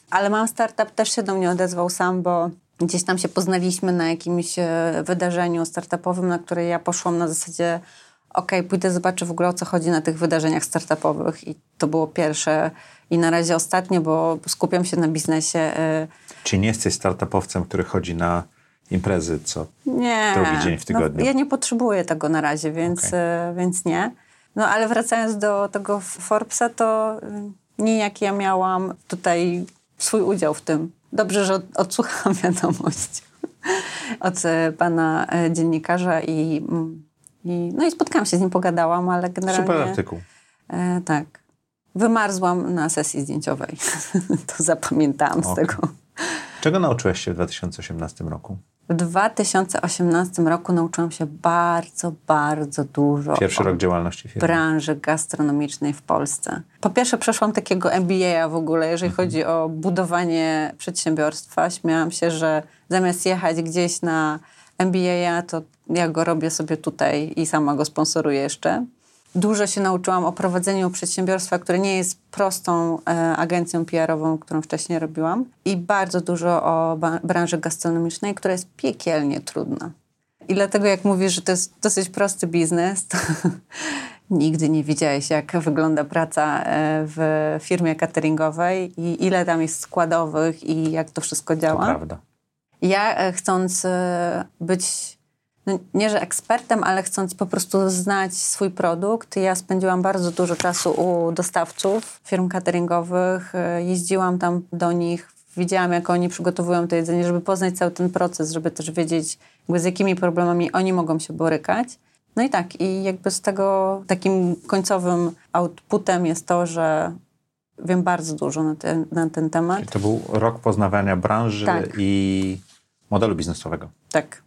Speaker 2: ale Mam Startup też się do mnie odezwał sam, bo gdzieś tam się poznaliśmy na jakimś wydarzeniu startupowym, na które ja poszłam na zasadzie okej, pójdę zobaczę w ogóle o co chodzi na tych wydarzeniach startupowych i to było pierwsze i na razie ostatnie, bo skupiam się na biznesie.
Speaker 1: Czy nie jesteś startupowcem, który chodzi na imprezy, co
Speaker 2: Nie.
Speaker 1: Drugi dzień w tygodniu.
Speaker 2: No, ja nie potrzebuję tego na razie, więc,
Speaker 1: Okej.
Speaker 2: e, więc nie. No ale wracając do tego Forbesa, to y, nijak ja miałam tutaj swój udział w tym. Dobrze, że od- odsłuchałam wiadomość od e, pana e, dziennikarza i, mm, i, no i spotkałam się z nim, pogadałam, ale generalnie...
Speaker 1: super artykuł.
Speaker 2: E, tak. Wymarzłam na sesji zdjęciowej. to zapamiętałam z
Speaker 1: Okej.
Speaker 2: tego.
Speaker 1: Czego nauczyłeś się w 2018 roku?
Speaker 2: W 2018 roku nauczyłam się bardzo, bardzo dużo
Speaker 1: Pierwszy rok działalności firmy.
Speaker 2: branży gastronomicznej w Polsce. Po pierwsze przeszłam takiego MBA w ogóle, jeżeli
Speaker 1: Mhm.
Speaker 2: chodzi o budowanie przedsiębiorstwa. Śmiałam się, że zamiast jechać gdzieś na MBA, to ja go robię sobie tutaj i sama go sponsoruję jeszcze. Dużo się nauczyłam o prowadzeniu przedsiębiorstwa, które nie jest prostą e, agencją PR-ową, którą wcześniej robiłam. I bardzo dużo o branży gastronomicznej, która jest piekielnie trudna. I dlatego jak mówisz, że to jest dosyć prosty biznes, to nigdy nie widziałeś, jak wygląda praca e, w firmie cateringowej i ile tam jest składowych i jak to wszystko
Speaker 1: To
Speaker 2: działa.
Speaker 1: prawda.
Speaker 2: Ja e, chcąc e, być, no nie że ekspertem, ale chcąc po prostu znać swój produkt, ja spędziłam bardzo dużo czasu u dostawców firm cateringowych, e, jeździłam tam do nich, widziałam jak oni przygotowują to jedzenie, żeby poznać cały ten proces, żeby też wiedzieć jakby z jakimi problemami oni mogą się borykać. No i tak, i jakby z tego takim końcowym outputem jest to, że wiem bardzo dużo na ten, na ten temat.
Speaker 1: I to był rok poznawania branży
Speaker 2: Tak.
Speaker 1: i modelu biznesowego.
Speaker 2: Tak.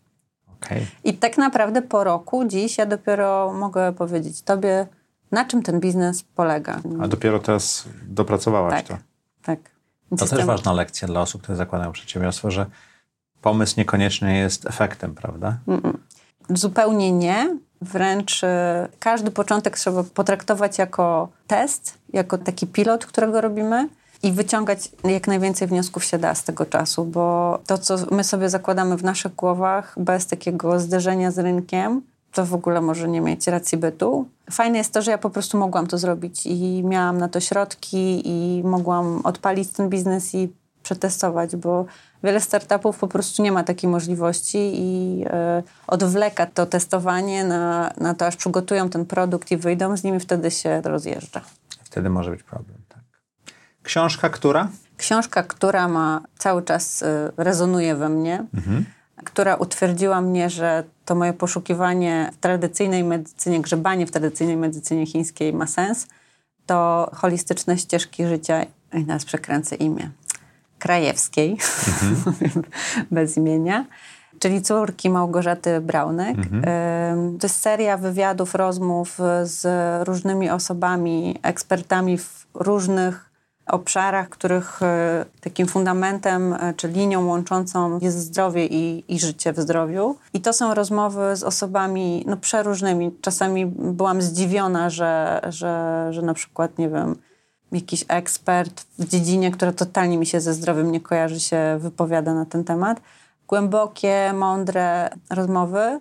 Speaker 1: Okej.
Speaker 2: I tak naprawdę po roku, dziś ja dopiero mogę powiedzieć Tobie, na czym ten biznes polega.
Speaker 1: A dopiero teraz dopracowałaś
Speaker 2: tak,
Speaker 1: to.
Speaker 2: tak. Więc
Speaker 1: To też ważna lekcja dla osób, które zakładają przedsiębiorstwo, że pomysł niekoniecznie jest efektem, prawda?
Speaker 2: Zupełnie nie. Wręcz e, każdy początek trzeba potraktować jako test, jako taki pilot, którego robimy i wyciągać jak najwięcej wniosków się da z tego czasu, bo to, co my sobie zakładamy w naszych głowach, bez takiego zderzenia z rynkiem, to w ogóle może nie mieć racji bytu. Fajne jest to, że ja po prostu mogłam to zrobić i miałam na to środki i mogłam odpalić ten biznes i przetestować, bo wiele startupów po prostu nie ma takiej możliwości i e, odwleka to testowanie na, na to, aż przygotują ten produkt i wyjdą z nim i wtedy się rozjeżdża.
Speaker 1: Wtedy może być problem. Książka, która?
Speaker 2: Książka, która ma cały czas e, rezonuje we mnie, która utwierdziła mnie, że to moje poszukiwanie w tradycyjnej medycynie, grzebanie w tradycyjnej medycynie chińskiej ma sens, to holistyczne ścieżki życia, i teraz przekręcę imię, Krajewskiej, bez imienia, czyli córki Małgorzaty Braunek. Ym, To jest seria wywiadów, rozmów z różnymi osobami, ekspertami w różnych obszarach, których e, takim fundamentem e, czy linią łączącą jest zdrowie i, i życie w zdrowiu. I to są rozmowy z osobami no, przeróżnymi. Czasami byłam zdziwiona, że, że, że na przykład, nie wiem, jakiś ekspert w dziedzinie, która totalnie mi się ze zdrowiem nie kojarzy, się wypowiada na ten temat. Głębokie, mądre rozmowy,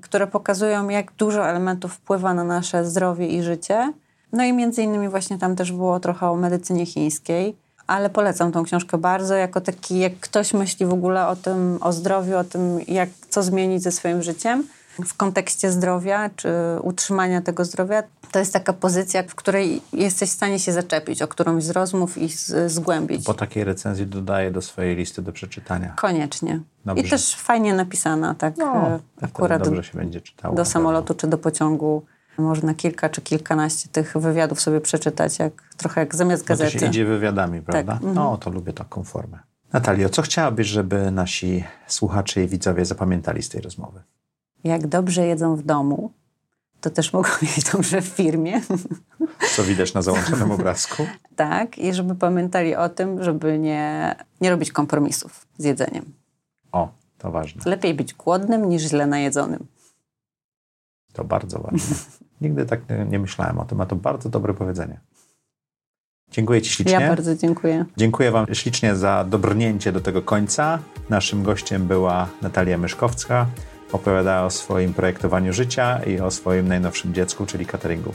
Speaker 2: które pokazują, jak dużo elementów wpływa na nasze zdrowie i życie no i między innymi właśnie tam też było trochę o medycynie chińskiej, ale polecam tą książkę bardzo, jako taki, jak ktoś myśli w ogóle o tym, o zdrowiu, o tym, jak, co zmienić ze swoim życiem w kontekście zdrowia, czy utrzymania tego zdrowia, to jest taka pozycja, w której jesteś w stanie się zaczepić o którąś z rozmów i z, zgłębić.
Speaker 1: Po takiej recenzji dodaję do swojej listy do przeczytania.
Speaker 2: Koniecznie. Dobrze. I też fajnie napisana, tak no, e, akurat
Speaker 1: dobrze się będzie czytało.
Speaker 2: Do samolotu czy do pociągu można kilka czy kilkanaście tych wywiadów sobie przeczytać, jak, trochę jak zamiast gazety.
Speaker 1: No to się idzie wywiadami, prawda? Tak. No, to lubię taką formę. Natalio, co chciałabyś, żeby nasi słuchacze i widzowie zapamiętali z tej rozmowy?
Speaker 2: Jak dobrze jedzą w domu, to też mogą jeść dobrze w firmie.
Speaker 1: Co widać na załączonym obrazku.
Speaker 2: tak, i żeby pamiętali o tym, żeby nie, nie robić kompromisów z jedzeniem.
Speaker 1: O, to ważne.
Speaker 2: Lepiej być głodnym niż źle najedzonym.
Speaker 1: To bardzo ważne. Nigdy tak nie myślałem o tym, a to bardzo dobre powiedzenie. Dziękuję Ci ślicznie.
Speaker 2: Ja bardzo dziękuję.
Speaker 1: Dziękuję Wam ślicznie za dobrnięcie do tego końca. Naszym gościem była Natalia Myszkowska. Opowiadała o swoim projektowaniu życia i o swoim najnowszym dziecku, czyli cateringu.